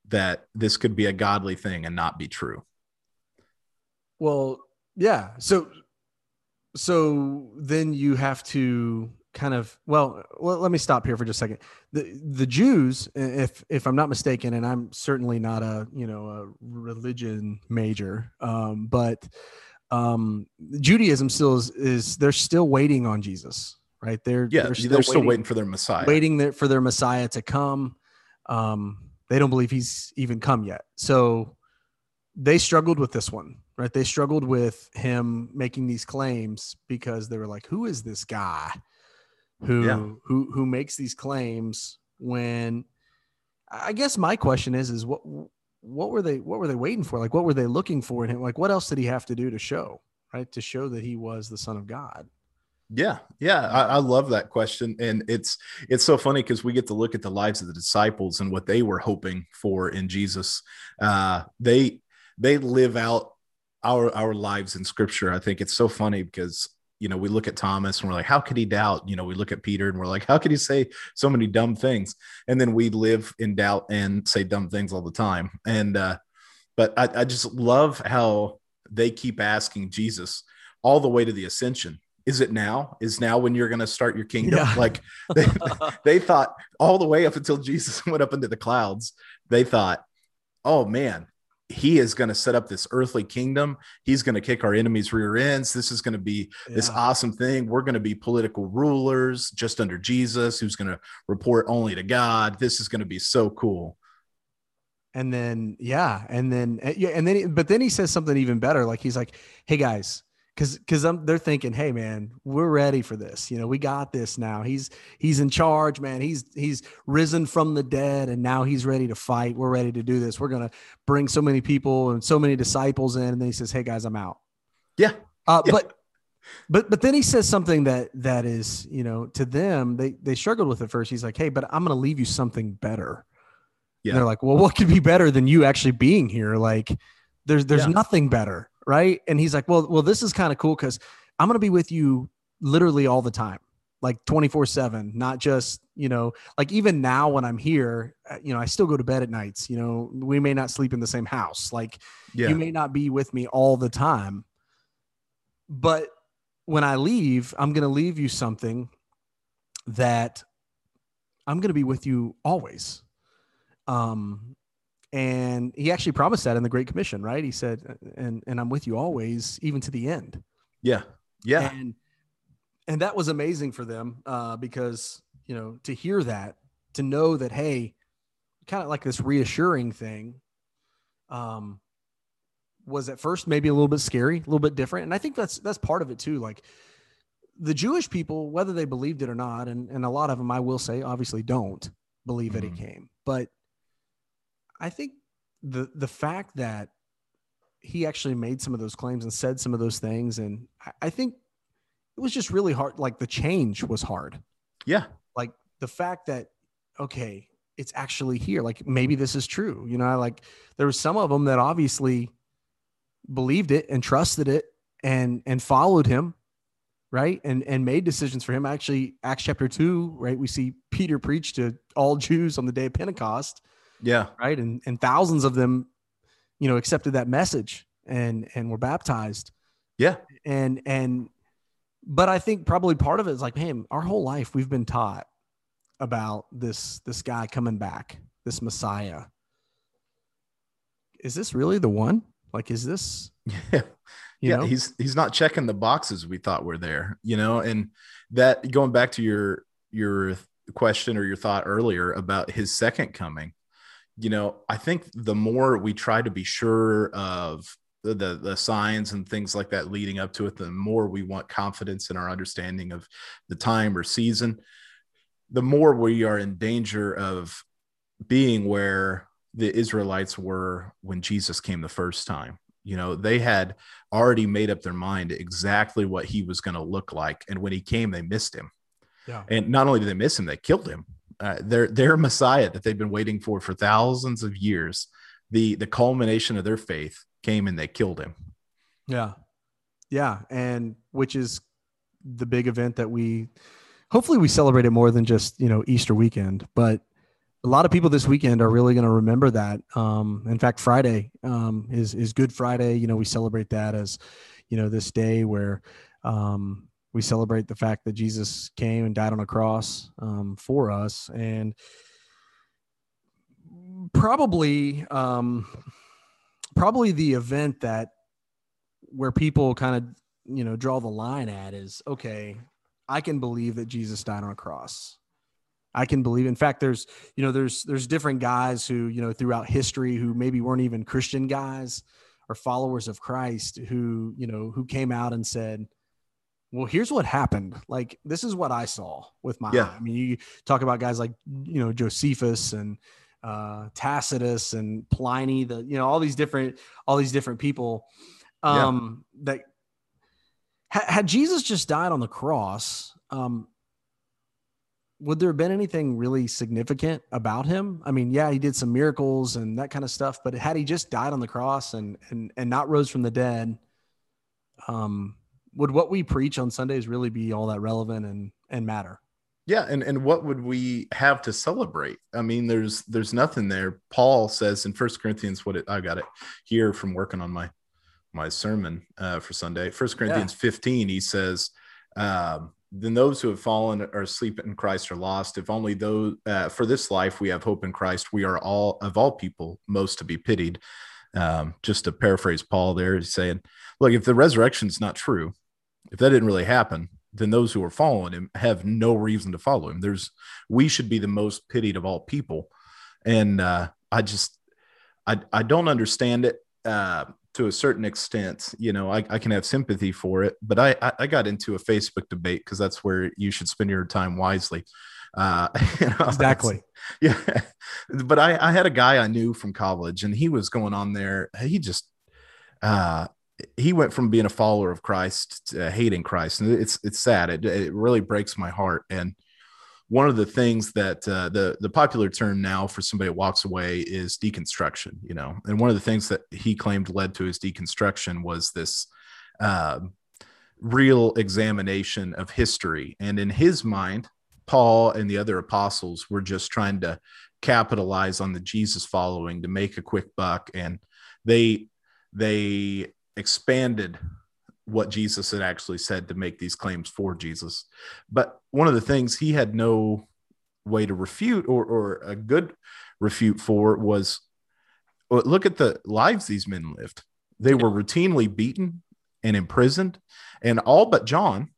that this could be a godly thing and not be true. Well, yeah. So, so then you have to kind of well, well, let me stop here for just a second. The the Jews, if if I'm not mistaken, and I'm certainly not a you know a religion major, um, but um, Judaism still is, is they're still waiting on Jesus, right? They're Yeah, they're still, waiting, for their Messiah. waiting there for their Messiah to come. Um, they don't believe he's even come yet. So they struggled with this one, right? They struggled with him making these claims because they were like, "Who is this guy who Yeah. who who makes these claims?" When I guess my question is, is what what were they what were they waiting for? Like, what were they looking for in him? Like, what else did he have to do to show, right? To show that he was the Son of God. Yeah, yeah, I, I love that question, and it's it's so funny because we get to look at the lives of the disciples and what they were hoping for in Jesus. Uh, they they live out our our lives in Scripture. I think it's so funny because you know we look at Thomas and we're like, how could he doubt? You know, we look at Peter and we're like, how could he say so many dumb things? And then we live in doubt and say dumb things all the time. And uh, but I, I just love how they keep asking Jesus all the way to the ascension is it now? Is now when you're going to start your kingdom? Yeah. like they, they thought all the way up until jesus went up into the clouds they thought oh man he is going to set up this earthly kingdom. He's going to kick our enemies rear ends. This is going to be this awesome thing. We're going to be political rulers just under jesus who's going to report only to god. This is going to be so cool. And then yeah, and then uh, yeah, and then but then he says something even better. Like he's like, "Hey guys, because because I'm they're thinking, hey man, we're ready for this. You know, we got this now. He's he's in charge, man. He's he's risen from the dead, and now he's ready to fight. We're ready to do this. We're gonna bring so many people and so many disciples in. And then he says, hey guys, I'm out. yeah Uh, Yeah. But but but then he says something that that is you know to them they they struggled with it first. He's like, hey, but I'm gonna leave you something better. Yeah. And they're like, well, what could be better than you actually being here? Like, there's there's Yeah. nothing better, right? And he's like, well, well, this is kind of cool because I'm gonna be with you literally all the time, like 24 seven, not just you know, like even now when I'm here, uh, you know, I still go to bed at nights. You know, we may not sleep in the same house, like yeah you may not be with me all the time but when i leave i'm going to leave you something that i'm going to be with you always um and he actually promised that in the great commission right? He said and and i'm with you always even to the end. Yeah. Yeah. And and that was amazing for them uh because you know to hear that to know that hey kind of like this reassuring thing um was at first maybe a little bit scary a little bit different. And i think that's that's part of it too like the jewish people whether they believed it or not and, and a lot of them i will say obviously don't believe that Mhm. he came. But I think the the fact that he actually made some of those claims and said some of those things, and I, I think it was just really hard. Like the change was hard. Yeah. Like the fact that okay, it's actually here. Like maybe this is true. You know, like there was some of them that obviously believed it and trusted it and and followed him right and and made decisions for him actually acts chapter 2 right we see peter preach to all jews on the day of pentecost yeah. Right? And and thousands of them you know accepted that message and and were baptized. Yeah. And and but i think probably part of it is like man our whole life we've been taught about this this guy coming back this messiah. Is this really the one? Like is this yeah. yeah, know? he's he's not checking the boxes we thought were there, you know. And that going back to your your question or your thought earlier about his second coming, you know, I think the more we try to be sure of the, the, the signs and things like that leading up to it, the more we want confidence in our understanding of the time or season, the more we are in danger of being where the Israelites were when Jesus came the first time you know, they had already made up their mind exactly what he was going to look like. And when he came, they missed him. Yeah. And not only did they miss him, they killed him. Uh, their their Messiah that they've been waiting for for thousands of years, the the culmination of their faith came and they killed him. Yeah, yeah, and which is the big event that we hopefully we celebrate it more than just you know Easter weekend, but a lot of people this weekend are really going to remember that. Um, in fact, Friday um, is is Good Friday. You know, we celebrate that as you know this day where um, we celebrate the fact that Jesus came and died on a cross um, for us, and probably um, probably the event that where people kind of you know draw the line at is okay. I can believe that Jesus died on a cross. I can believe. In fact, there's you know there's there's different guys who you know throughout history who maybe weren't even Christian guys or followers of Christ who you know who came out and said, well, here's what happened. Like this is what I saw with my. Yeah. I mean, you talk about guys like you know Josephus and uh, Tacitus and Pliny, the you know all these different all these different people um, yeah. that ha- had Jesus just died on the cross. Um, would there have been anything really significant about him? I mean, yeah, he did some miracles and that kind of stuff, but had he just died on the cross and and and not rose from the dead, um, would what we preach on Sundays really be all that relevant and and matter? Yeah, and and what would we have to celebrate? I mean, there's there's nothing there. Paul says in First Corinthians, what it, I got it here from working on my my sermon uh, for Sunday. First Corinthians yeah. 15, he says. Um, then those who have fallen or asleep in Christ are lost. If only those uh, for this life we have hope in Christ, we are all of all people most to be pitied. Um, just to paraphrase Paul, there he's saying, "Look, if the resurrection is not true, if that didn't really happen, then those who are following him have no reason to follow him. There's we should be the most pitied of all people, and uh, I just I I don't understand it. Uh, to a certain extent, you know, I, I can have sympathy for it, but I, I, I got into a Facebook debate because that's where you should spend your time wisely. Uh, you know, exactly. Yeah. But I, I had a guy I knew from college and he was going on there. He just, uh, he went from being a follower of Christ to hating Christ. And it's, it's sad. It, it really breaks my heart. And, one of the things that uh, the the popular term now for somebody that walks away is deconstruction you know and one of the things that he claimed led to his deconstruction was this uh, real examination of history and in his mind paul and the other apostles were just trying to capitalize on the jesus following to make a quick buck and they they expanded what Jesus had actually said to make these claims for Jesus. But one of the things he had no way to refute or, or a good refute for was look at the lives these men lived. They were routinely beaten and imprisoned, and all but John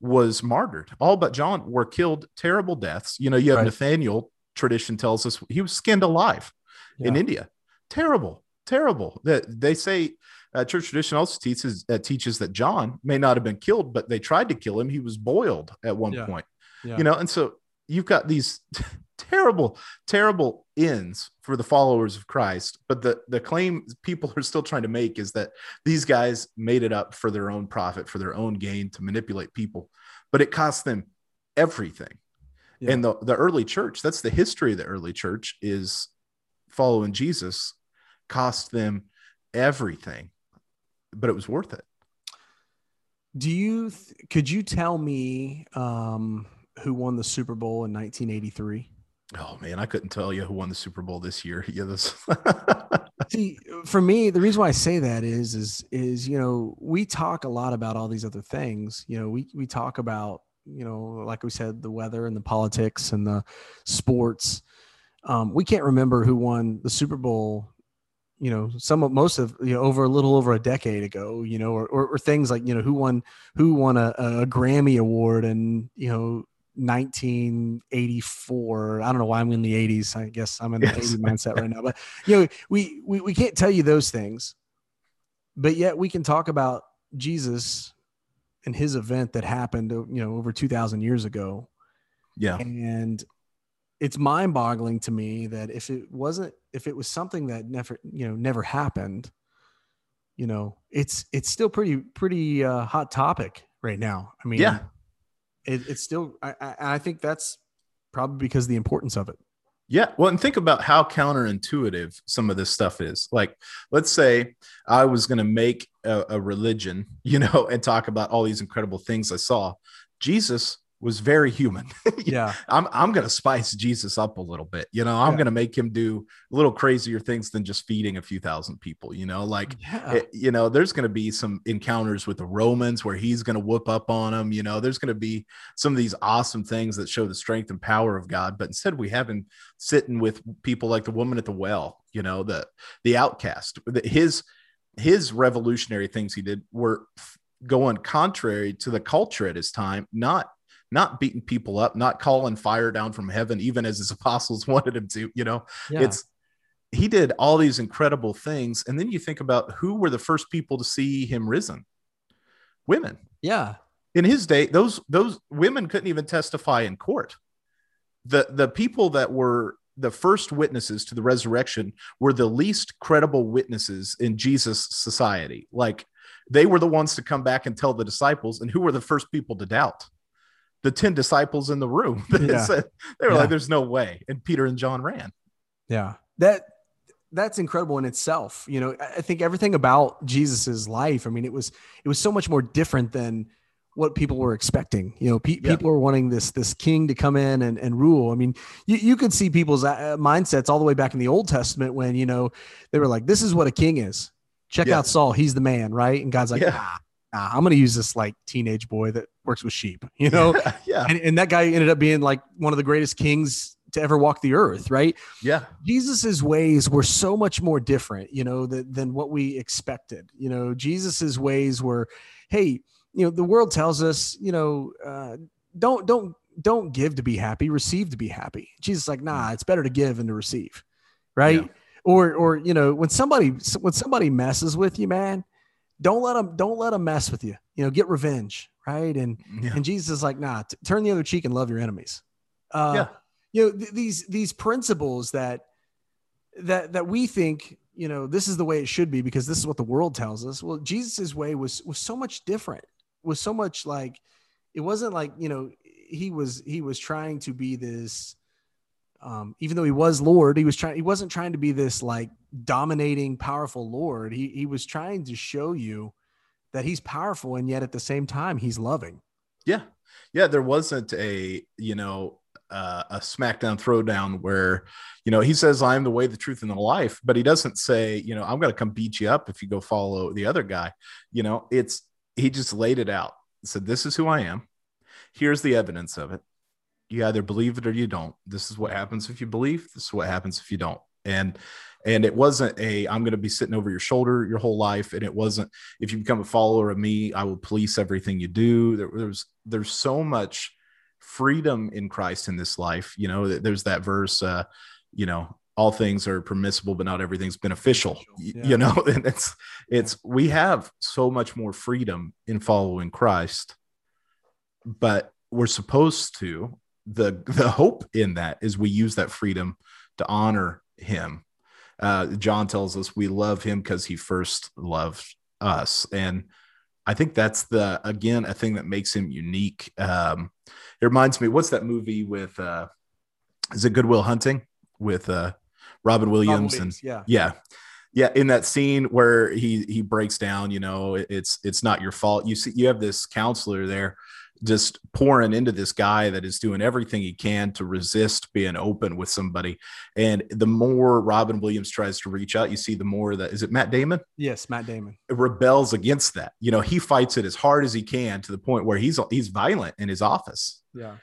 was martyred. All but John were killed terrible deaths. You know, you have right. Nathaniel, tradition tells us he was skinned alive yeah. in India. Terrible, terrible. That they say uh, church tradition also teaches uh, teaches that John may not have been killed, but they tried to kill him. He was boiled at one yeah. point, yeah. you know. And so you've got these terrible, terrible ends for the followers of Christ. But the, the claim people are still trying to make is that these guys made it up for their own profit, for their own gain, to manipulate people. But it cost them everything. Yeah. And the, the early church, that's the history of the early church, is following Jesus cost them everything, but it was worth it. Do you, th- could you tell me um, who won the Super Bowl in 1983? Oh man, I couldn't tell you who won the Super Bowl this year. Yeah, this. See, for me, the reason why I say that is, is, is you know, we talk a lot about all these other things. You know, we we talk about, you know, like we said, the weather and the politics and the sports. Um, we can't remember who won the Super Bowl. You know, some of most of you know over a little over a decade ago. You know, or or, or things like you know who won who won a, a Grammy award and you know 1984. I don't know why I'm in the 80s. I guess I'm in the yes. 80 mindset right now. But you know, we, we we can't tell you those things, but yet we can talk about Jesus and his event that happened, you know, over 2,000 years ago. Yeah, and it's mind-boggling to me that if it wasn't, if it was something that never, you know, never happened, you know, it's it's still pretty pretty uh, hot topic right now. I mean, yeah it, it's still I, I, I think that's probably because the importance of it yeah. Well, and think about how counterintuitive some of this stuff is. Like, let's say I was going to make a, a, religion, you know, and talk about all these incredible things I saw. Jesus was very human. yeah. I'm I'm gonna spice Jesus up a little bit. You know, I'm yeah. gonna make him do a little crazier things than just feeding a few thousand people, you know, like yeah. it, you know, there's gonna be some encounters with the Romans where he's gonna whoop up on them, you know, there's gonna be some of these awesome things that show the strength and power of God. But instead we have him sitting with people like the woman at the well, you know, the the outcast. His his revolutionary things he did were going contrary to the culture at his time, not not beating people up, not calling fire down from heaven, even as his apostles wanted him to. You know, yeah. it's he did all these incredible things. And then you think about who were the first people to see him risen? Women. Yeah. In his day, those those women couldn't even testify in court. The the people that were the first witnesses to the resurrection were the least credible witnesses in Jesus society. Like they were the ones to come back and tell the disciples, and who were the first people to doubt? The 10 disciples in the room. yeah. said, they were yeah. like, there's no way. And Peter and John ran. Yeah. That that's incredible in itself. You know, I think everything about Jesus's life, I mean, it was it was so much more different than what people were expecting. You know, pe- yeah. people were wanting this this king to come in and, and rule. I mean, you, you could see people's uh, mindsets all the way back in the Old Testament when, you know, they were like, this is what a king is. Check yeah. out Saul. He's the man, right? And God's like, yeah. ah, nah, I'm going to use this like teenage boy that works with sheep, you know? yeah. And, and that guy ended up being like one of the greatest kings to ever walk the earth, right? Yeah. Jesus's ways were so much more different, you know, than, than what we expected. You know, Jesus's ways were, hey, you know, the world tells us, you know, uh, don't don't don't give to be happy, receive to be happy. Jesus like, nah, it's better to give than to receive, right? Yeah. Or or you know, when somebody when somebody messes with you, man, don't let them don't let them mess with you you know get revenge right and yeah. and jesus is like nah t- turn the other cheek and love your enemies uh yeah. you know th- these these principles that that that we think you know this is the way it should be because this is what the world tells us well jesus's way was was so much different was so much like it wasn't like you know he was he was trying to be this um, even though he was Lord, he was trying. He wasn't trying to be this like dominating, powerful Lord. He he was trying to show you that he's powerful, and yet at the same time, he's loving. Yeah, yeah. There wasn't a you know uh, a SmackDown throwdown where you know he says I'm the way, the truth, and the life, but he doesn't say you know I'm going to come beat you up if you go follow the other guy. You know, it's he just laid it out. Said this is who I am. Here's the evidence of it you either believe it or you don't. This is what happens if you believe. This is what happens if you don't. And and it wasn't a I'm going to be sitting over your shoulder your whole life. And it wasn't if you become a follower of me, I will police everything you do. There, there's there's so much freedom in Christ in this life. You know, there's that verse. Uh, you know, all things are permissible, but not everything's beneficial. Yeah. You know, and it's it's we have so much more freedom in following Christ, but we're supposed to the the hope in that is we use that freedom to honor him. Uh, John tells us we love him because he first loved us, and I think that's the again a thing that makes him unique. Um, it reminds me, what's that movie with? Uh, is it Good Will Hunting with uh, Robin Williams? Robin Williams and yeah, yeah, yeah. In that scene where he he breaks down, you know, it's it's not your fault. You see, you have this counselor there just pouring into this guy that is doing everything he can to resist being open with somebody. And the more Robin Williams tries to reach out, you see the more that is it Matt Damon? Yes, Matt Damon rebels against that. You know, he fights it as hard as he can to the point where he's he's violent in his office. Yeah.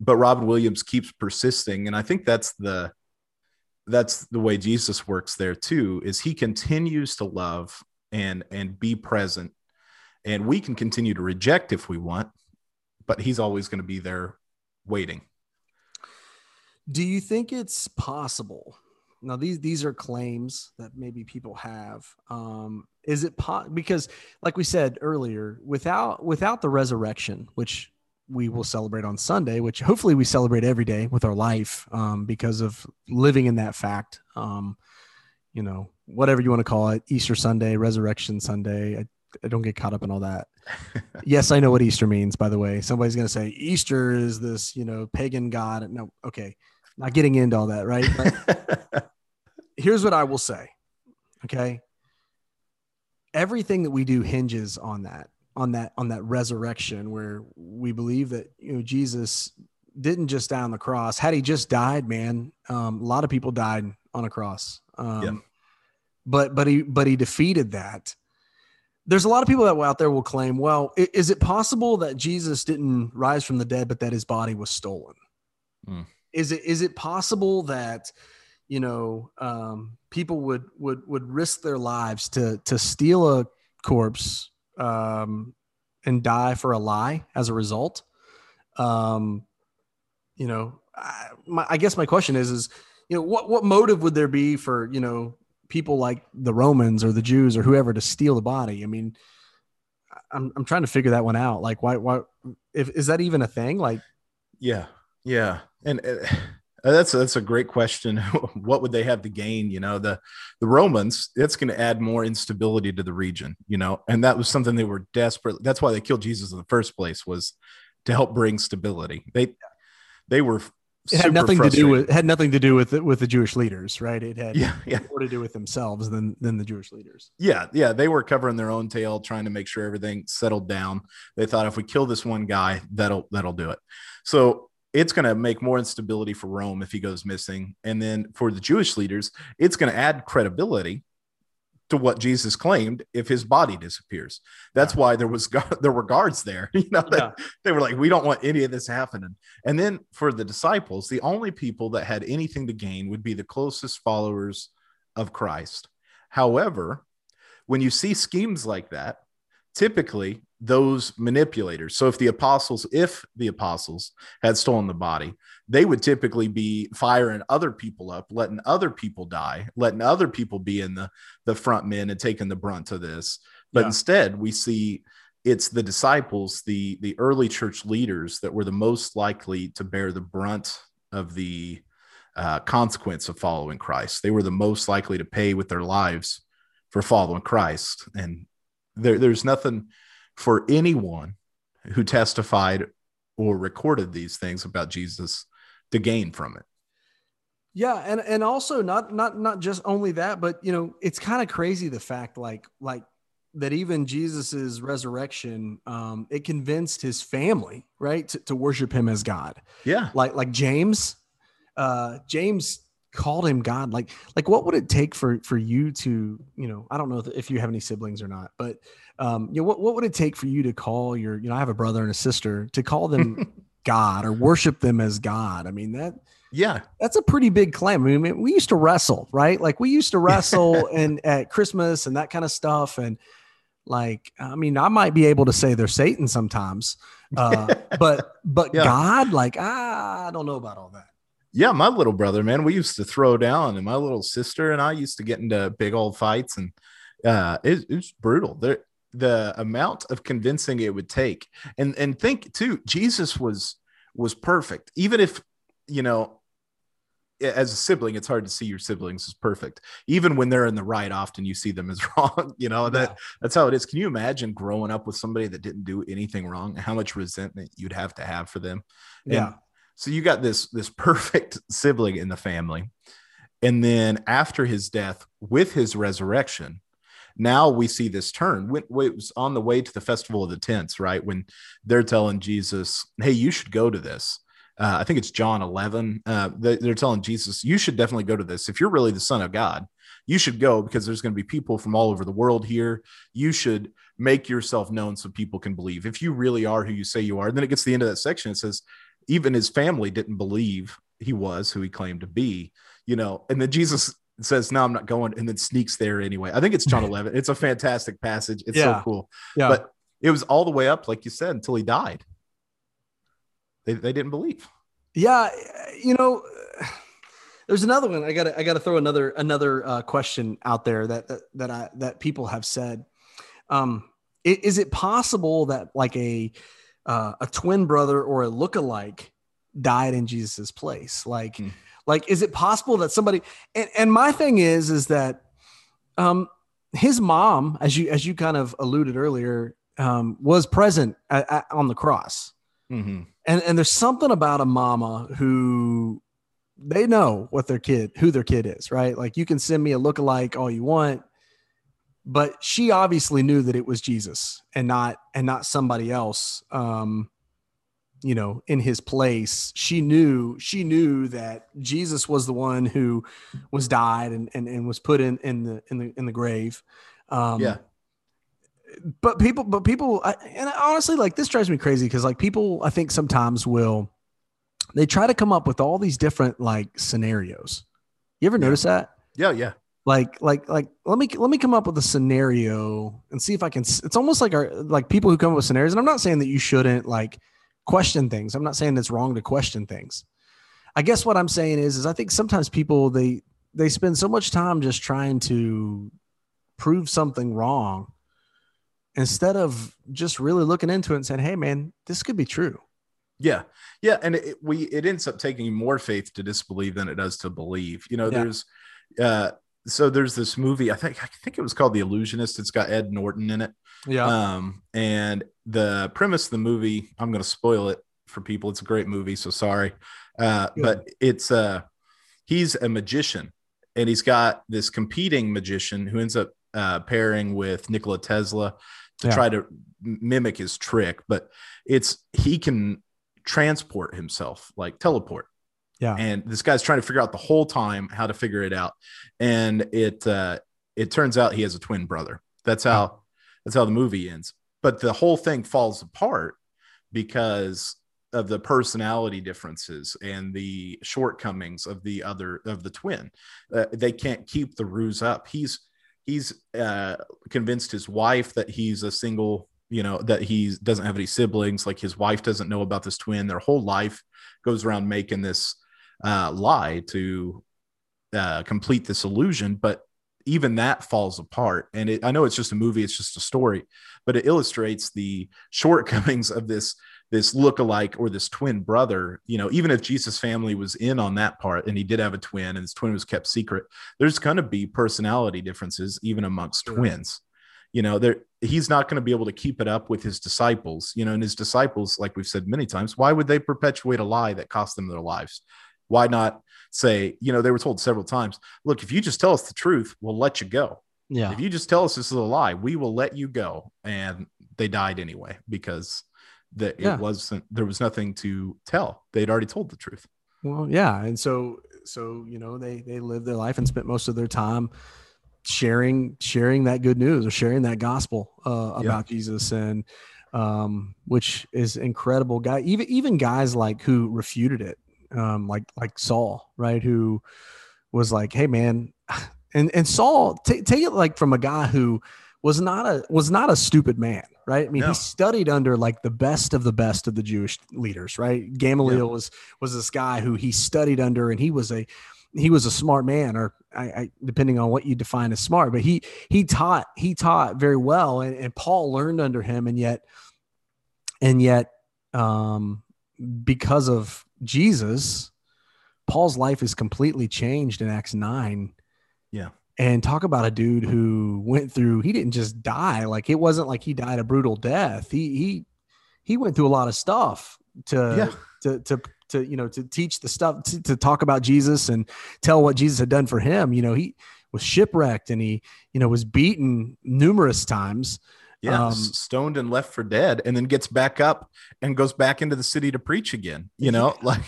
But Robin Williams keeps persisting. And I think that's the that's the way Jesus works there too, is he continues to love and and be present. And we can continue to reject if we want, but he's always going to be there waiting. Do you think it's possible? Now these these are claims that maybe people have. Um, is it po- because, like we said earlier, without without the resurrection, which we will celebrate on Sunday, which hopefully we celebrate every day with our life um, because of living in that fact. Um, you know, whatever you want to call it, Easter Sunday, Resurrection Sunday. I don't get caught up in all that. yes, I know what Easter means, by the way. Somebody's going to say Easter is this, you know, pagan god. No, okay. Not getting into all that, right? But here's what I will say. Okay. Everything that we do hinges on that, on that, on that resurrection where we believe that, you know, Jesus didn't just die on the cross. Had he just died, man, um, a lot of people died on a cross. Um, yeah. but, but he, but he defeated that there's a lot of people that out there will claim, well, is it possible that Jesus didn't rise from the dead, but that his body was stolen? Mm. Is it is it possible that you know um, people would would would risk their lives to to steal a corpse um, and die for a lie as a result? Um, you know, I, my, I guess my question is is you know what what motive would there be for you know people like the Romans or the Jews or whoever to steal the body. I mean, I'm I'm trying to figure that one out. Like, why why if is that even a thing? Like, yeah, yeah, and. Uh, that's that's a great question. what would they have to gain? You know, the the Romans. It's going to add more instability to the region. You know, and that was something they were desperate. That's why they killed Jesus in the first place was to help bring stability. They they were it had nothing to do with had nothing to do with it with the Jewish leaders, right? It had yeah, yeah. more to do with themselves than than the Jewish leaders. Yeah, yeah, they were covering their own tail, trying to make sure everything settled down. They thought if we kill this one guy, that'll that'll do it. So it's going to make more instability for Rome if he goes missing, and then for the Jewish leaders, it's going to add credibility to what Jesus claimed if his body disappears. That's yeah. why there was there were guards there. You know, yeah. they, they were like, we don't want any of this happening. And then for the disciples, the only people that had anything to gain would be the closest followers of Christ. However, when you see schemes like that, typically those manipulators. So if the apostles, if the apostles had stolen the body, they would typically be firing other people up, letting other people die, letting other people be in the the front men and taking the brunt of this. But yeah. instead, we see it's the disciples, the the early church leaders that were the most likely to bear the brunt of the uh, consequence of following Christ. They were the most likely to pay with their lives for following Christ. And there, there's nothing for anyone who testified or recorded these things about Jesus to gain from it. Yeah, and and also not not not just only that, but you know, it's kind of crazy the fact like like that even Jesus's resurrection, um, it convinced his family, right, to, to worship him as God. Yeah, like like James, uh, James called him God. Like, like what would it take for for you to, you know, I don't know if you have any siblings or not, but um, you know, what what would it take for you to call your, you know, I have a brother and a sister to call them God or worship them as God? I mean that. Yeah, that's a pretty big claim. I mean, we used to wrestle, right? Like we used to wrestle and at Christmas and that kind of stuff, and like I mean, I might be able to say they're Satan sometimes, uh, but but yeah. God, like I don't know about all that yeah, my little brother, man, we used to throw down, and my little sister and I used to get into big old fights, and uh, it, it was brutal. There, the amount of convincing it would take, and and think too, Jesus was was perfect. Even if, you know, as a sibling, it's hard to see your siblings as perfect. Even when they're in the right, often you see them as wrong. You know, that yeah. that's how it is. Can you imagine growing up with somebody that didn't do anything wrong? And how much resentment you'd have to have for them? Yeah. So you got this this perfect sibling in the family. And then after his death, with his resurrection, now we see this turn. When, when, it was on the way to the festival of the tents, right? When they're telling Jesus, "Hey, you should go to this." Uh, I think it's John 11. Uh, they, they're telling Jesus, "You should definitely go to this. If you're really the Son of God, you should go because there's going to be people from all over the world here. You should make yourself known so people can believe. If you really are who you say you are." And then it gets to the end of that section. It says, "Even his family didn't believe he was who he claimed to be." You know, and then Jesus says, "No, I'm not going," and then sneaks there anyway. I think it's John 11. It's a fantastic passage. It's yeah. so cool. Yeah. But it was all the way up, like you said, until he died. They they didn't believe. Yeah, you know, there's another one. I gotta, I got to throw another another uh, question out there that, that that I that people have said. Um, is it possible that like a uh, a twin brother or a look-alike died in Jesus's place? Like. Hmm like, is it possible that somebody? And, and my thing is, is that um, his mom, as you as you kind of alluded earlier, um, was present at, at, on the cross. Mm-hmm. And and there's something about a mama who they know what their kid, who their kid is, right? Like you can send me a look-alike all you want, but she obviously knew that it was Jesus and not and not somebody else. Um, you know in his place. She knew she knew that jesus was the one who was died and and, and was put in in the in the in the grave. Um yeah. but people but people I, and honestly like this drives me crazy because like people i think sometimes will they try to come up with all these different like scenarios. You ever yeah. notice that? Yeah yeah like like like let me let me come up with a scenario and see if i can it's almost like our like people who come up with scenarios and i'm not saying that you shouldn't like question things. I'm not saying it's wrong to question things. I guess what I'm saying is, is I think sometimes people they they spend so much time just trying to prove something wrong instead of just really looking into it and saying, "Hey, man, this could be true." Yeah, yeah, and it, we it ends up taking more faith to disbelieve than it does to believe. You know, yeah. there's uh, so there's this movie. I think I think it was called The Illusionist. It's got Ed Norton in it. Yeah. Um, and the premise of the movie, I'm going to spoil it for people. It's a great movie, so sorry. Uh, but it's uh, he's a magician, and he's got this competing magician who ends up uh, pairing with Nikola Tesla to yeah. try to mimic his trick. But it's he can transport himself, like teleport. Yeah. And this guy's trying to figure out the whole time how to figure it out. And it uh it turns out he has a twin brother. That's how that's how the movie ends. But the whole thing falls apart because of the personality differences and the shortcomings of the other of the twin. Uh, they can't keep the ruse up. He's he's uh, convinced his wife that he's a single, you know, that he doesn't have any siblings. Like his wife doesn't know about this twin. Their whole life goes around making this uh, lie to uh, complete this illusion. But even that falls apart. And it, I know it's just a movie, it's just a story, but it illustrates the shortcomings of this this look-alike or this twin brother. You know, even if Jesus' family was in on that part and he did have a twin and his twin was kept secret, there's going to be personality differences even amongst sure. twins. You know, there he's not going to be able to keep it up with his disciples. You know, and his disciples, like we've said many times, why would they perpetuate a lie that cost them their lives? Why not say, you know, they were told several times, look, if you just tell us the truth, we'll let you go. Yeah. If you just tell us this is a lie, we will let you go. And they died anyway because that yeah. it wasn't there was nothing to tell. They'd already told the truth. Well, yeah. And so so, you know, they they lived their life and spent most of their time sharing sharing that good news or sharing that gospel uh, about yeah. Jesus and um, which is incredible guy even even guys like who refuted it um, like like Saul, right? Who was like, "Hey, man," and and Saul t- take it like from a guy who was not a was not a stupid man, right? I mean, no. he studied under like the best of the best of the Jewish leaders, right? Gamaliel yeah. was was this guy who he studied under, and he was a he was a smart man, or I, I, depending on what you define as smart, but he he taught he taught very well, and, and Paul learned under him, and yet and yet um because of Jesus, Paul's life is completely changed in Acts 9. Yeah. And talk about a dude who went through, he didn't just die. Like it wasn't like he died a brutal death. He he he went through a lot of stuff to yeah. to to to you know to teach the stuff to, to talk about Jesus and tell what Jesus had done for him. You know, he was shipwrecked and he, you know, was beaten numerous times. Yeah, um, stoned and left for dead, and then gets back up and goes back into the city to preach again. You know, yeah. like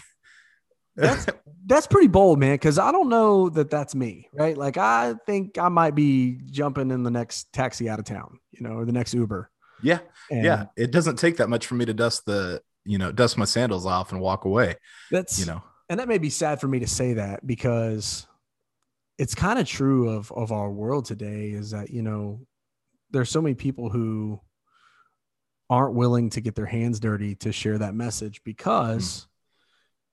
that's that's pretty bold, man. Because I don't know that that's me, right? Like I think I might be jumping in the next taxi out of town, you know, or the next Uber. Yeah, and yeah. It doesn't take that much for me to dust the, you know, dust my sandals off and walk away. That's you know, and that may be sad for me to say that because it's kind of true of of our world today. Is that you know there's so many people who aren't willing to get their hands dirty to share that message because mm.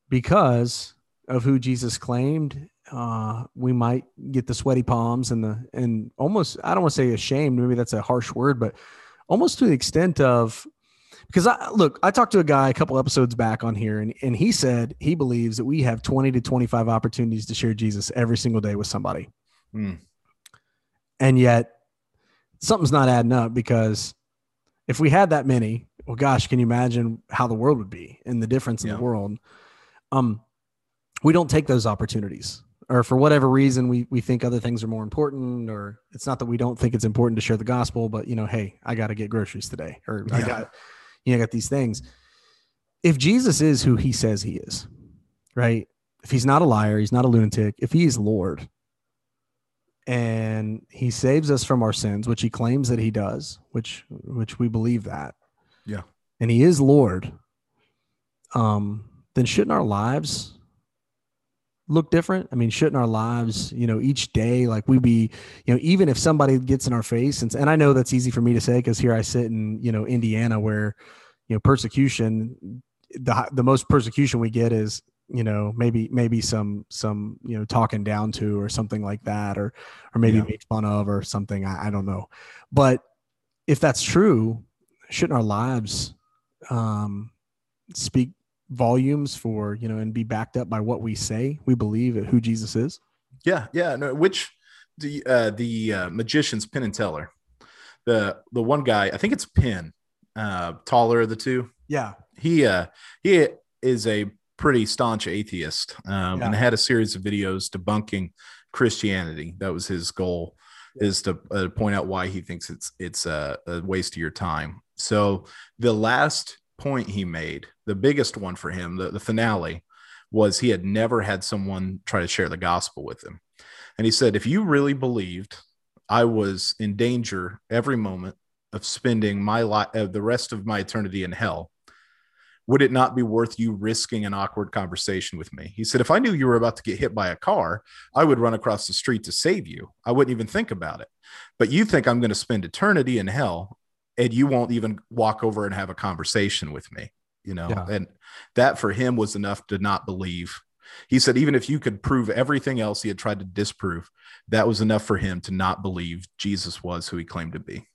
because of who Jesus claimed uh, we might get the sweaty palms and the and almost I don't want to say ashamed maybe that's a harsh word but almost to the extent of because I look I talked to a guy a couple episodes back on here and, and he said he believes that we have 20 to 25 opportunities to share Jesus every single day with somebody mm. and yet something's not adding up because if we had that many, well, gosh, can you imagine how the world would be and the difference in yeah. the world? Um, we don't take those opportunities, or for whatever reason, we we think other things are more important, or it's not that we don't think it's important to share the gospel, but you know, hey, I got to get groceries today, or yeah. I got, you know, I got these things. If Jesus is who he says he is, right? If he's not a liar, he's not a lunatic. If he is Lord, and he saves us from our sins, which he claims that he does, which which we believe that. Yeah. And he is Lord. Um, then shouldn't our lives look different? I mean, shouldn't our lives, you know, each day, like we be, you know, even if somebody gets in our face, and, and I know that's easy for me to say because here I sit in, you know, Indiana where, you know, persecution, the the most persecution we get is you know maybe maybe some some you know talking down to or something like that or or maybe yeah. make fun of or something I, I, don't know. But if that's true shouldn't our lives um speak volumes for you know and be backed up by what we say we believe who jesus is? Yeah yeah no which the uh the uh, magician's Penn and Teller. The the one guy i think it's Penn uh taller of the two. Yeah. He uh he is a pretty staunch atheist um, yeah. and had a series of videos debunking Christianity. That was his goal, yeah. is to uh, point out why he thinks it's it's a, a waste of your time. So the last point he made, the biggest one for him, the, the finale, was he had never had someone try to share the gospel with him. And he said, if you really believed I was in danger every moment of spending my life, uh, the rest of my eternity in hell, would it not be worth you risking an awkward conversation with me? He said, if I knew you were about to get hit by a car, I would run across the street to save you. I wouldn't even think about it. But you think I'm going to spend eternity in hell and you won't even walk over and have a conversation with me, you know? Yeah. And that for him was enough to not believe. He said, even if you could prove everything else he had tried to disprove, that was enough for him to not believe Jesus was who he claimed to be.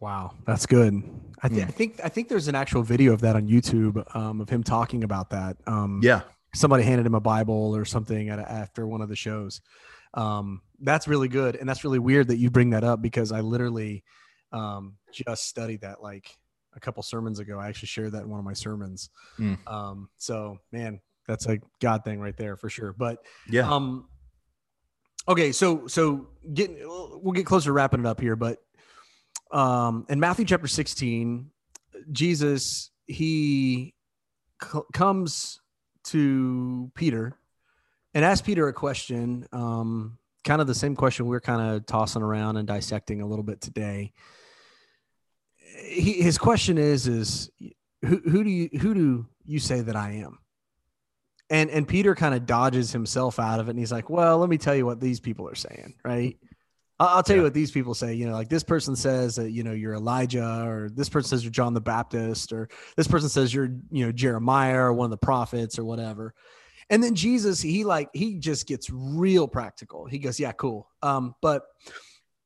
Wow, that's good. I, th- mm. I, think I think there's an actual video of that on YouTube um, of him talking about that. Um, yeah, somebody handed him a Bible or something at, after one of the shows. Um, that's really good, and that's really weird that you bring that up because I literally um, just studied that like a couple sermons ago. I actually shared that in one of my sermons. Mm. so man, that's a God thing right there for sure. But yeah. Um, okay, so so getting we'll get closer to wrapping it up here, but um, in Matthew chapter 16, Jesus, he c- comes to Peter and asks Peter a question, um, kind of the same question we're kind of tossing around and dissecting a little bit today. He, his question is, is who, who do you, who do you say that I am? And, and Peter kind of dodges himself out of it. And he's like, well, let me tell you what these people are saying. Right. I'll tell yeah. you what these people say. You know, like this person says that you know you're Elijah, or this person says you're John the Baptist, or this person says you're you know Jeremiah or one of the prophets or whatever. And then Jesus, he like he just gets real practical. He goes, "Yeah, cool. Um, but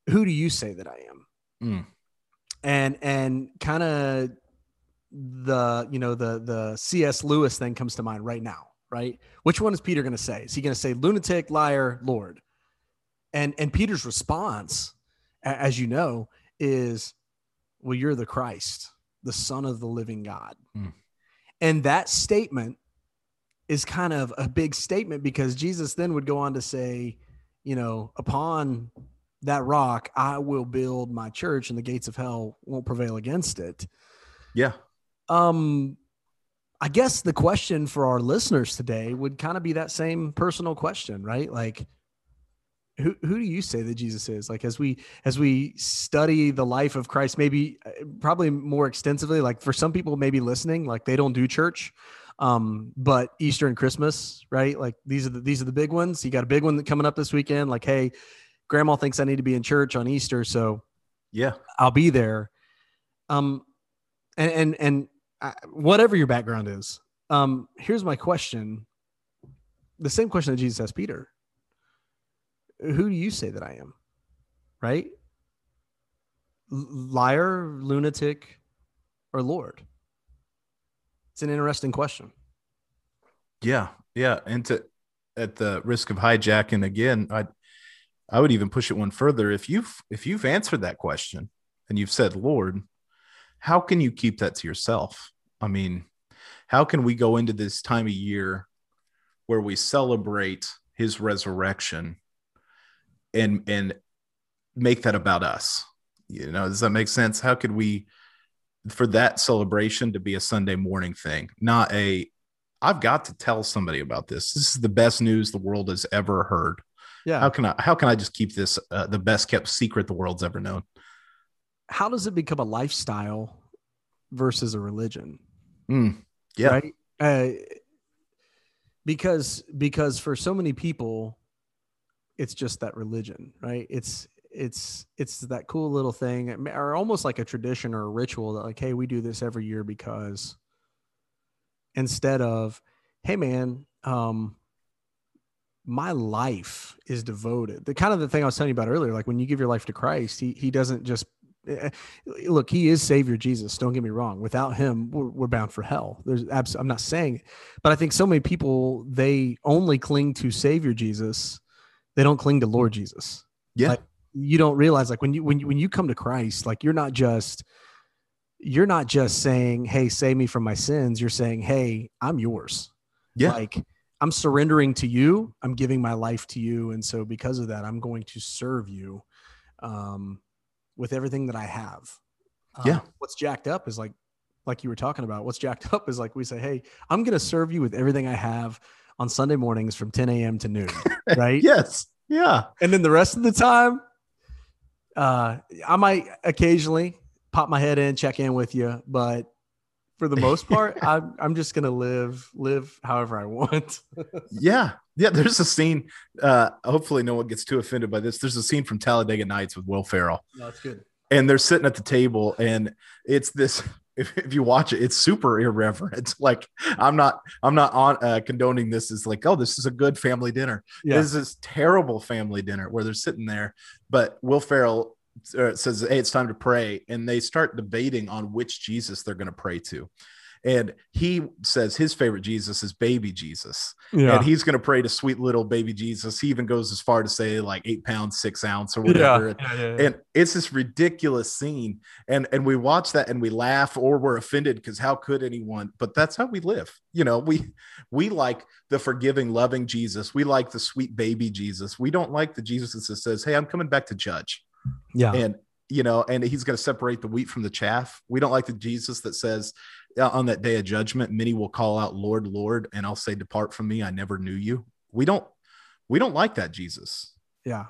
who do you say that I am?" Mm. And and kind of the you know the the cs lewis thing comes to mind right now right which one is peter going to say is he going to say lunatic liar lord and and peter's response as you know is well you're the christ the son of the living god mm. and that statement is kind of a big statement because jesus then would go on to say you know upon that rock i will build my church and the gates of hell won't prevail against it yeah um, I guess the question for our listeners today would kind of be that same personal question, right? Like, who who do you say that Jesus is? Like, as we as we study the life of Christ, maybe uh, probably more extensively. Like for some people, maybe listening, like they don't do church, um, but Easter and Christmas, right? Like these are the these are the big ones. You got a big one coming up this weekend. Like, hey, Grandma thinks I need to be in church on Easter, so yeah, I'll be there. Um, and and and whatever your background is, um, here's my question. The same question that Jesus asked Peter. Who do you say that I am? Right? Liar, lunatic, or Lord? It's an interesting question. Yeah, yeah, and to at the risk of hijacking again, I I would even push it one further. If you've if you've answered that question and you've said Lord, how can you keep that to yourself? I mean, how can we go into this time of year where we celebrate his resurrection and and make that about us? You know, does that make sense? How could we for that celebration to be a Sunday morning thing, not a I've got to tell somebody about this. This is the best news the world has ever heard. Yeah. How can I how can I just keep this uh, the best kept secret the world's ever known? How does it become a lifestyle versus a religion? Mm, yeah. Right. Uh, because because for so many people, it's just that religion, right? It's it's it's that cool little thing, or almost like a tradition or a ritual that like, hey, we do this every year because instead of, hey man, um, my life is devoted. The kind of the thing I was telling you about earlier, like when you give your life to Christ, he he doesn't just Eh, look, he is Savior Jesus. Don't get me wrong. Without him, we're, we're bound for hell. There's abs- I'm not saying, it, but I think so many people they only cling to Savior Jesus. They don't cling to Lord Jesus. Yeah. Like, you don't realize like when you when you when you come to Christ, like you're not just you're not just saying, "Hey, save me from my sins." You're saying, "Hey, I'm yours." Yeah. Like I'm surrendering to you. I'm giving my life to you, and so because of that, I'm going to serve you. Um, with everything that I have. Uh, yeah. What's jacked up is like, like you were talking about. What's jacked up is like we say, "Hey, I'm going to serve you with everything I have on Sunday mornings from 10 a.m. to noon." Right? yes. Yeah. And then the rest of the time, uh, I might occasionally pop my head in, check in with you, but for the most part, I'm I'm just gonna live live however I want. yeah, yeah. There's a scene. Uh, hopefully, no one gets too offended by this. There's a scene from Talladega Nights with Will Ferrell. No, that's good. And they're sitting at the table, and it's this. If, if you watch it, it's super irreverent. Like I'm not, I'm not on uh, condoning this as like, oh, this is a good family dinner. Yeah. This is terrible family dinner where they're sitting there, but Will Ferrell uh, says, "Hey, it's time to pray," and they start debating on which Jesus they're going to pray to. And he says his favorite Jesus is baby Jesus. Yeah. And he's going to pray to sweet little baby Jesus. He even goes as far to say like eight pounds, six ounce or whatever. Yeah. Yeah, and it's this ridiculous scene. And, and we watch that and we laugh or we're offended because how could anyone, but that's how we live. You know, we, we like the forgiving, loving Jesus. We like the sweet baby Jesus. We don't like the Jesus that says, Hey, I'm coming back to judge. Yeah. And, you know, and he's going to separate the wheat from the chaff. We don't like the Jesus that says on that day of judgment, many will call out, Lord, Lord, and I'll say, Depart from me. I never knew you. We don't, we don't like that Jesus. Yeah.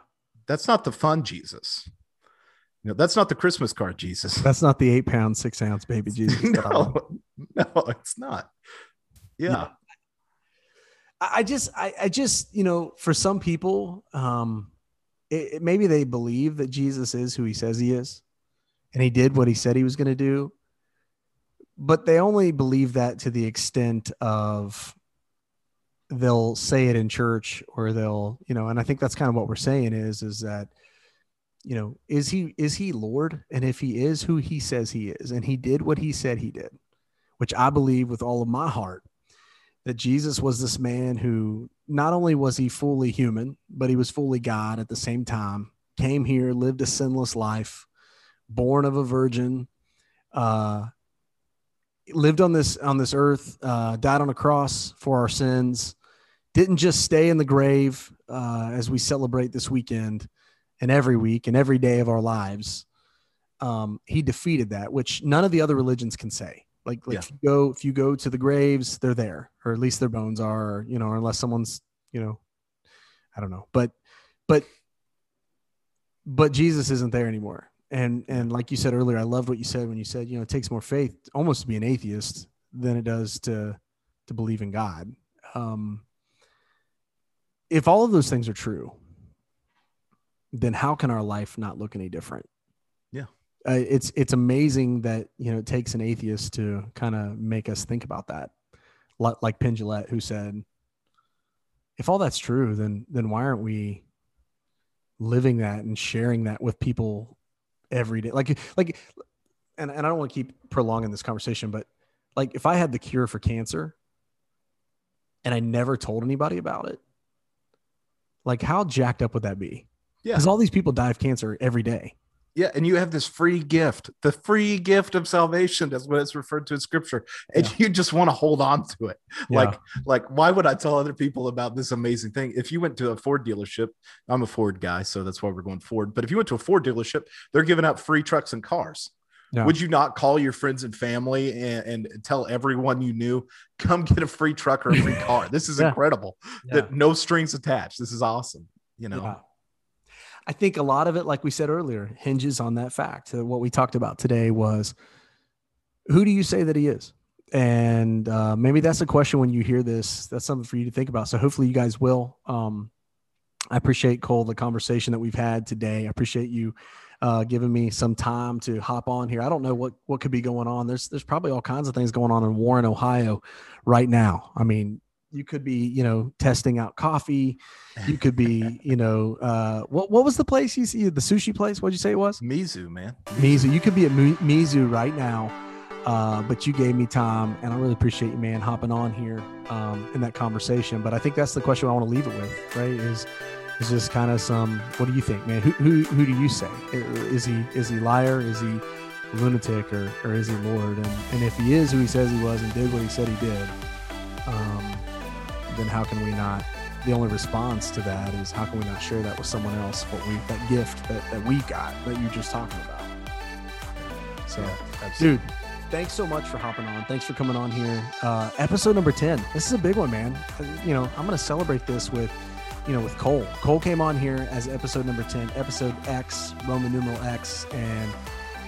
That's not the fun Jesus. You know, that's not the Christmas card Jesus. That's not the eight pound, six ounce baby Jesus. no, no, it's not. Yeah. yeah. I just, I, I just, you know, for some people, um, it, it, maybe they believe that Jesus is who he says he is and he did what he said he was going to do. But they only believe that to the extent of they'll say it in church or they'll, you know, and I think that's kind of what we're saying is, is that, you know, is he, is he Lord? And if he is who he says he is, and he did what he said he did, which I believe with all of my heart that Jesus was this man who not only was he fully human, but he was fully God at the same time, came here, lived a sinless life, born of a virgin, uh, lived on this on this earth, uh, died on a cross for our sins, didn't just stay in the grave uh, as we celebrate this weekend and every week and every day of our lives. Um, he defeated that, which none of the other religions can say. Like, like yeah. if you go if you go to the graves, they're there, or at least their bones are, you know, unless someone's, you know, I don't know, but but but Jesus isn't there anymore. And and like you said earlier, I loved what you said when you said, you know, it takes more faith almost to be an atheist than it does to to believe in God. Um, if all of those things are true, then how can our life not look any different? Yeah. Uh, it's it's amazing that you know it takes an atheist to kind of make us think about that, like, like Penn who said, "If all that's true, then then why aren't we living that and sharing that with people every day?" Like like, and and I don't want to keep prolonging this conversation, but like if I had the cure for cancer and I never told anybody about it, like how jacked up would that be? Yeah. Because all these people die of cancer every day. Yeah, and you have this free gift, the free gift of salvation. That's what it's referred to in scripture. And yeah. you just want to hold on to it. Yeah. Like, like, why would I tell other people about this amazing thing? If you went to a Ford dealership, I'm a Ford guy, so that's why we're going Ford. But if you went to a Ford dealership, they're giving out free trucks and cars. Yeah. Would you not call your friends and family and, and, tell everyone you knew, come get a free truck or a free car? This is incredible. That no strings attached. This is awesome. You know. I think a lot of it, like we said earlier, hinges on that fact. So what we talked about today was who do you say that he is? And uh, maybe that's a question when you hear this. That's something for you to think about. So hopefully you guys will. Um, I appreciate Cole the conversation that we've had today. I appreciate you uh, giving me some time to hop on here. I don't know what what could be going on. There's there's probably all kinds of things going on in Warren, Ohio, right now. I mean, you could be you know testing out coffee. You could be you know uh, what what was the place you see the sushi place? What'd you say it was? Mizu man. Mizu. You could be at mizu right now uh, but you gave me time and i really appreciate you man hopping on here um, in that conversation. But i think that's the question i want to leave it with right is is just kind of some what do you think man? Who, who, who do you say? Is he is he liar? Is he lunatic or, or is he lord? And, and if he is who he says he was and did what he said he did um, then how can we not? The only response to that is how can we not share that with someone else? What we that gift that, that we got that you're just talking about. So, yeah, dude, thanks so much for hopping on. Thanks for coming on here. Uh, episode number ten. This is a big one, man. Uh, you know, I'm gonna celebrate this with you know, with Cole. Cole came on here as episode number 10, episode X, Roman numeral X, and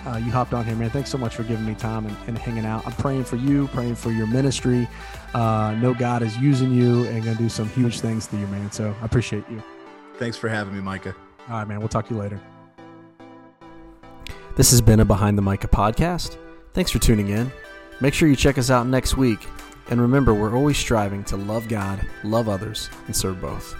uh, you hopped on here, man. Thanks so much for giving me time and, and hanging out. I'm praying for you, praying for your ministry. Uh, know God is using you and going to do some huge things to you, man. So I appreciate you. Thanks for having me, Micah. All right, man. We'll talk to you later. This has been a Behind the Micah podcast. Thanks for tuning in. Make sure you check us out next week. And remember, we're always striving to love God, love others, and serve both.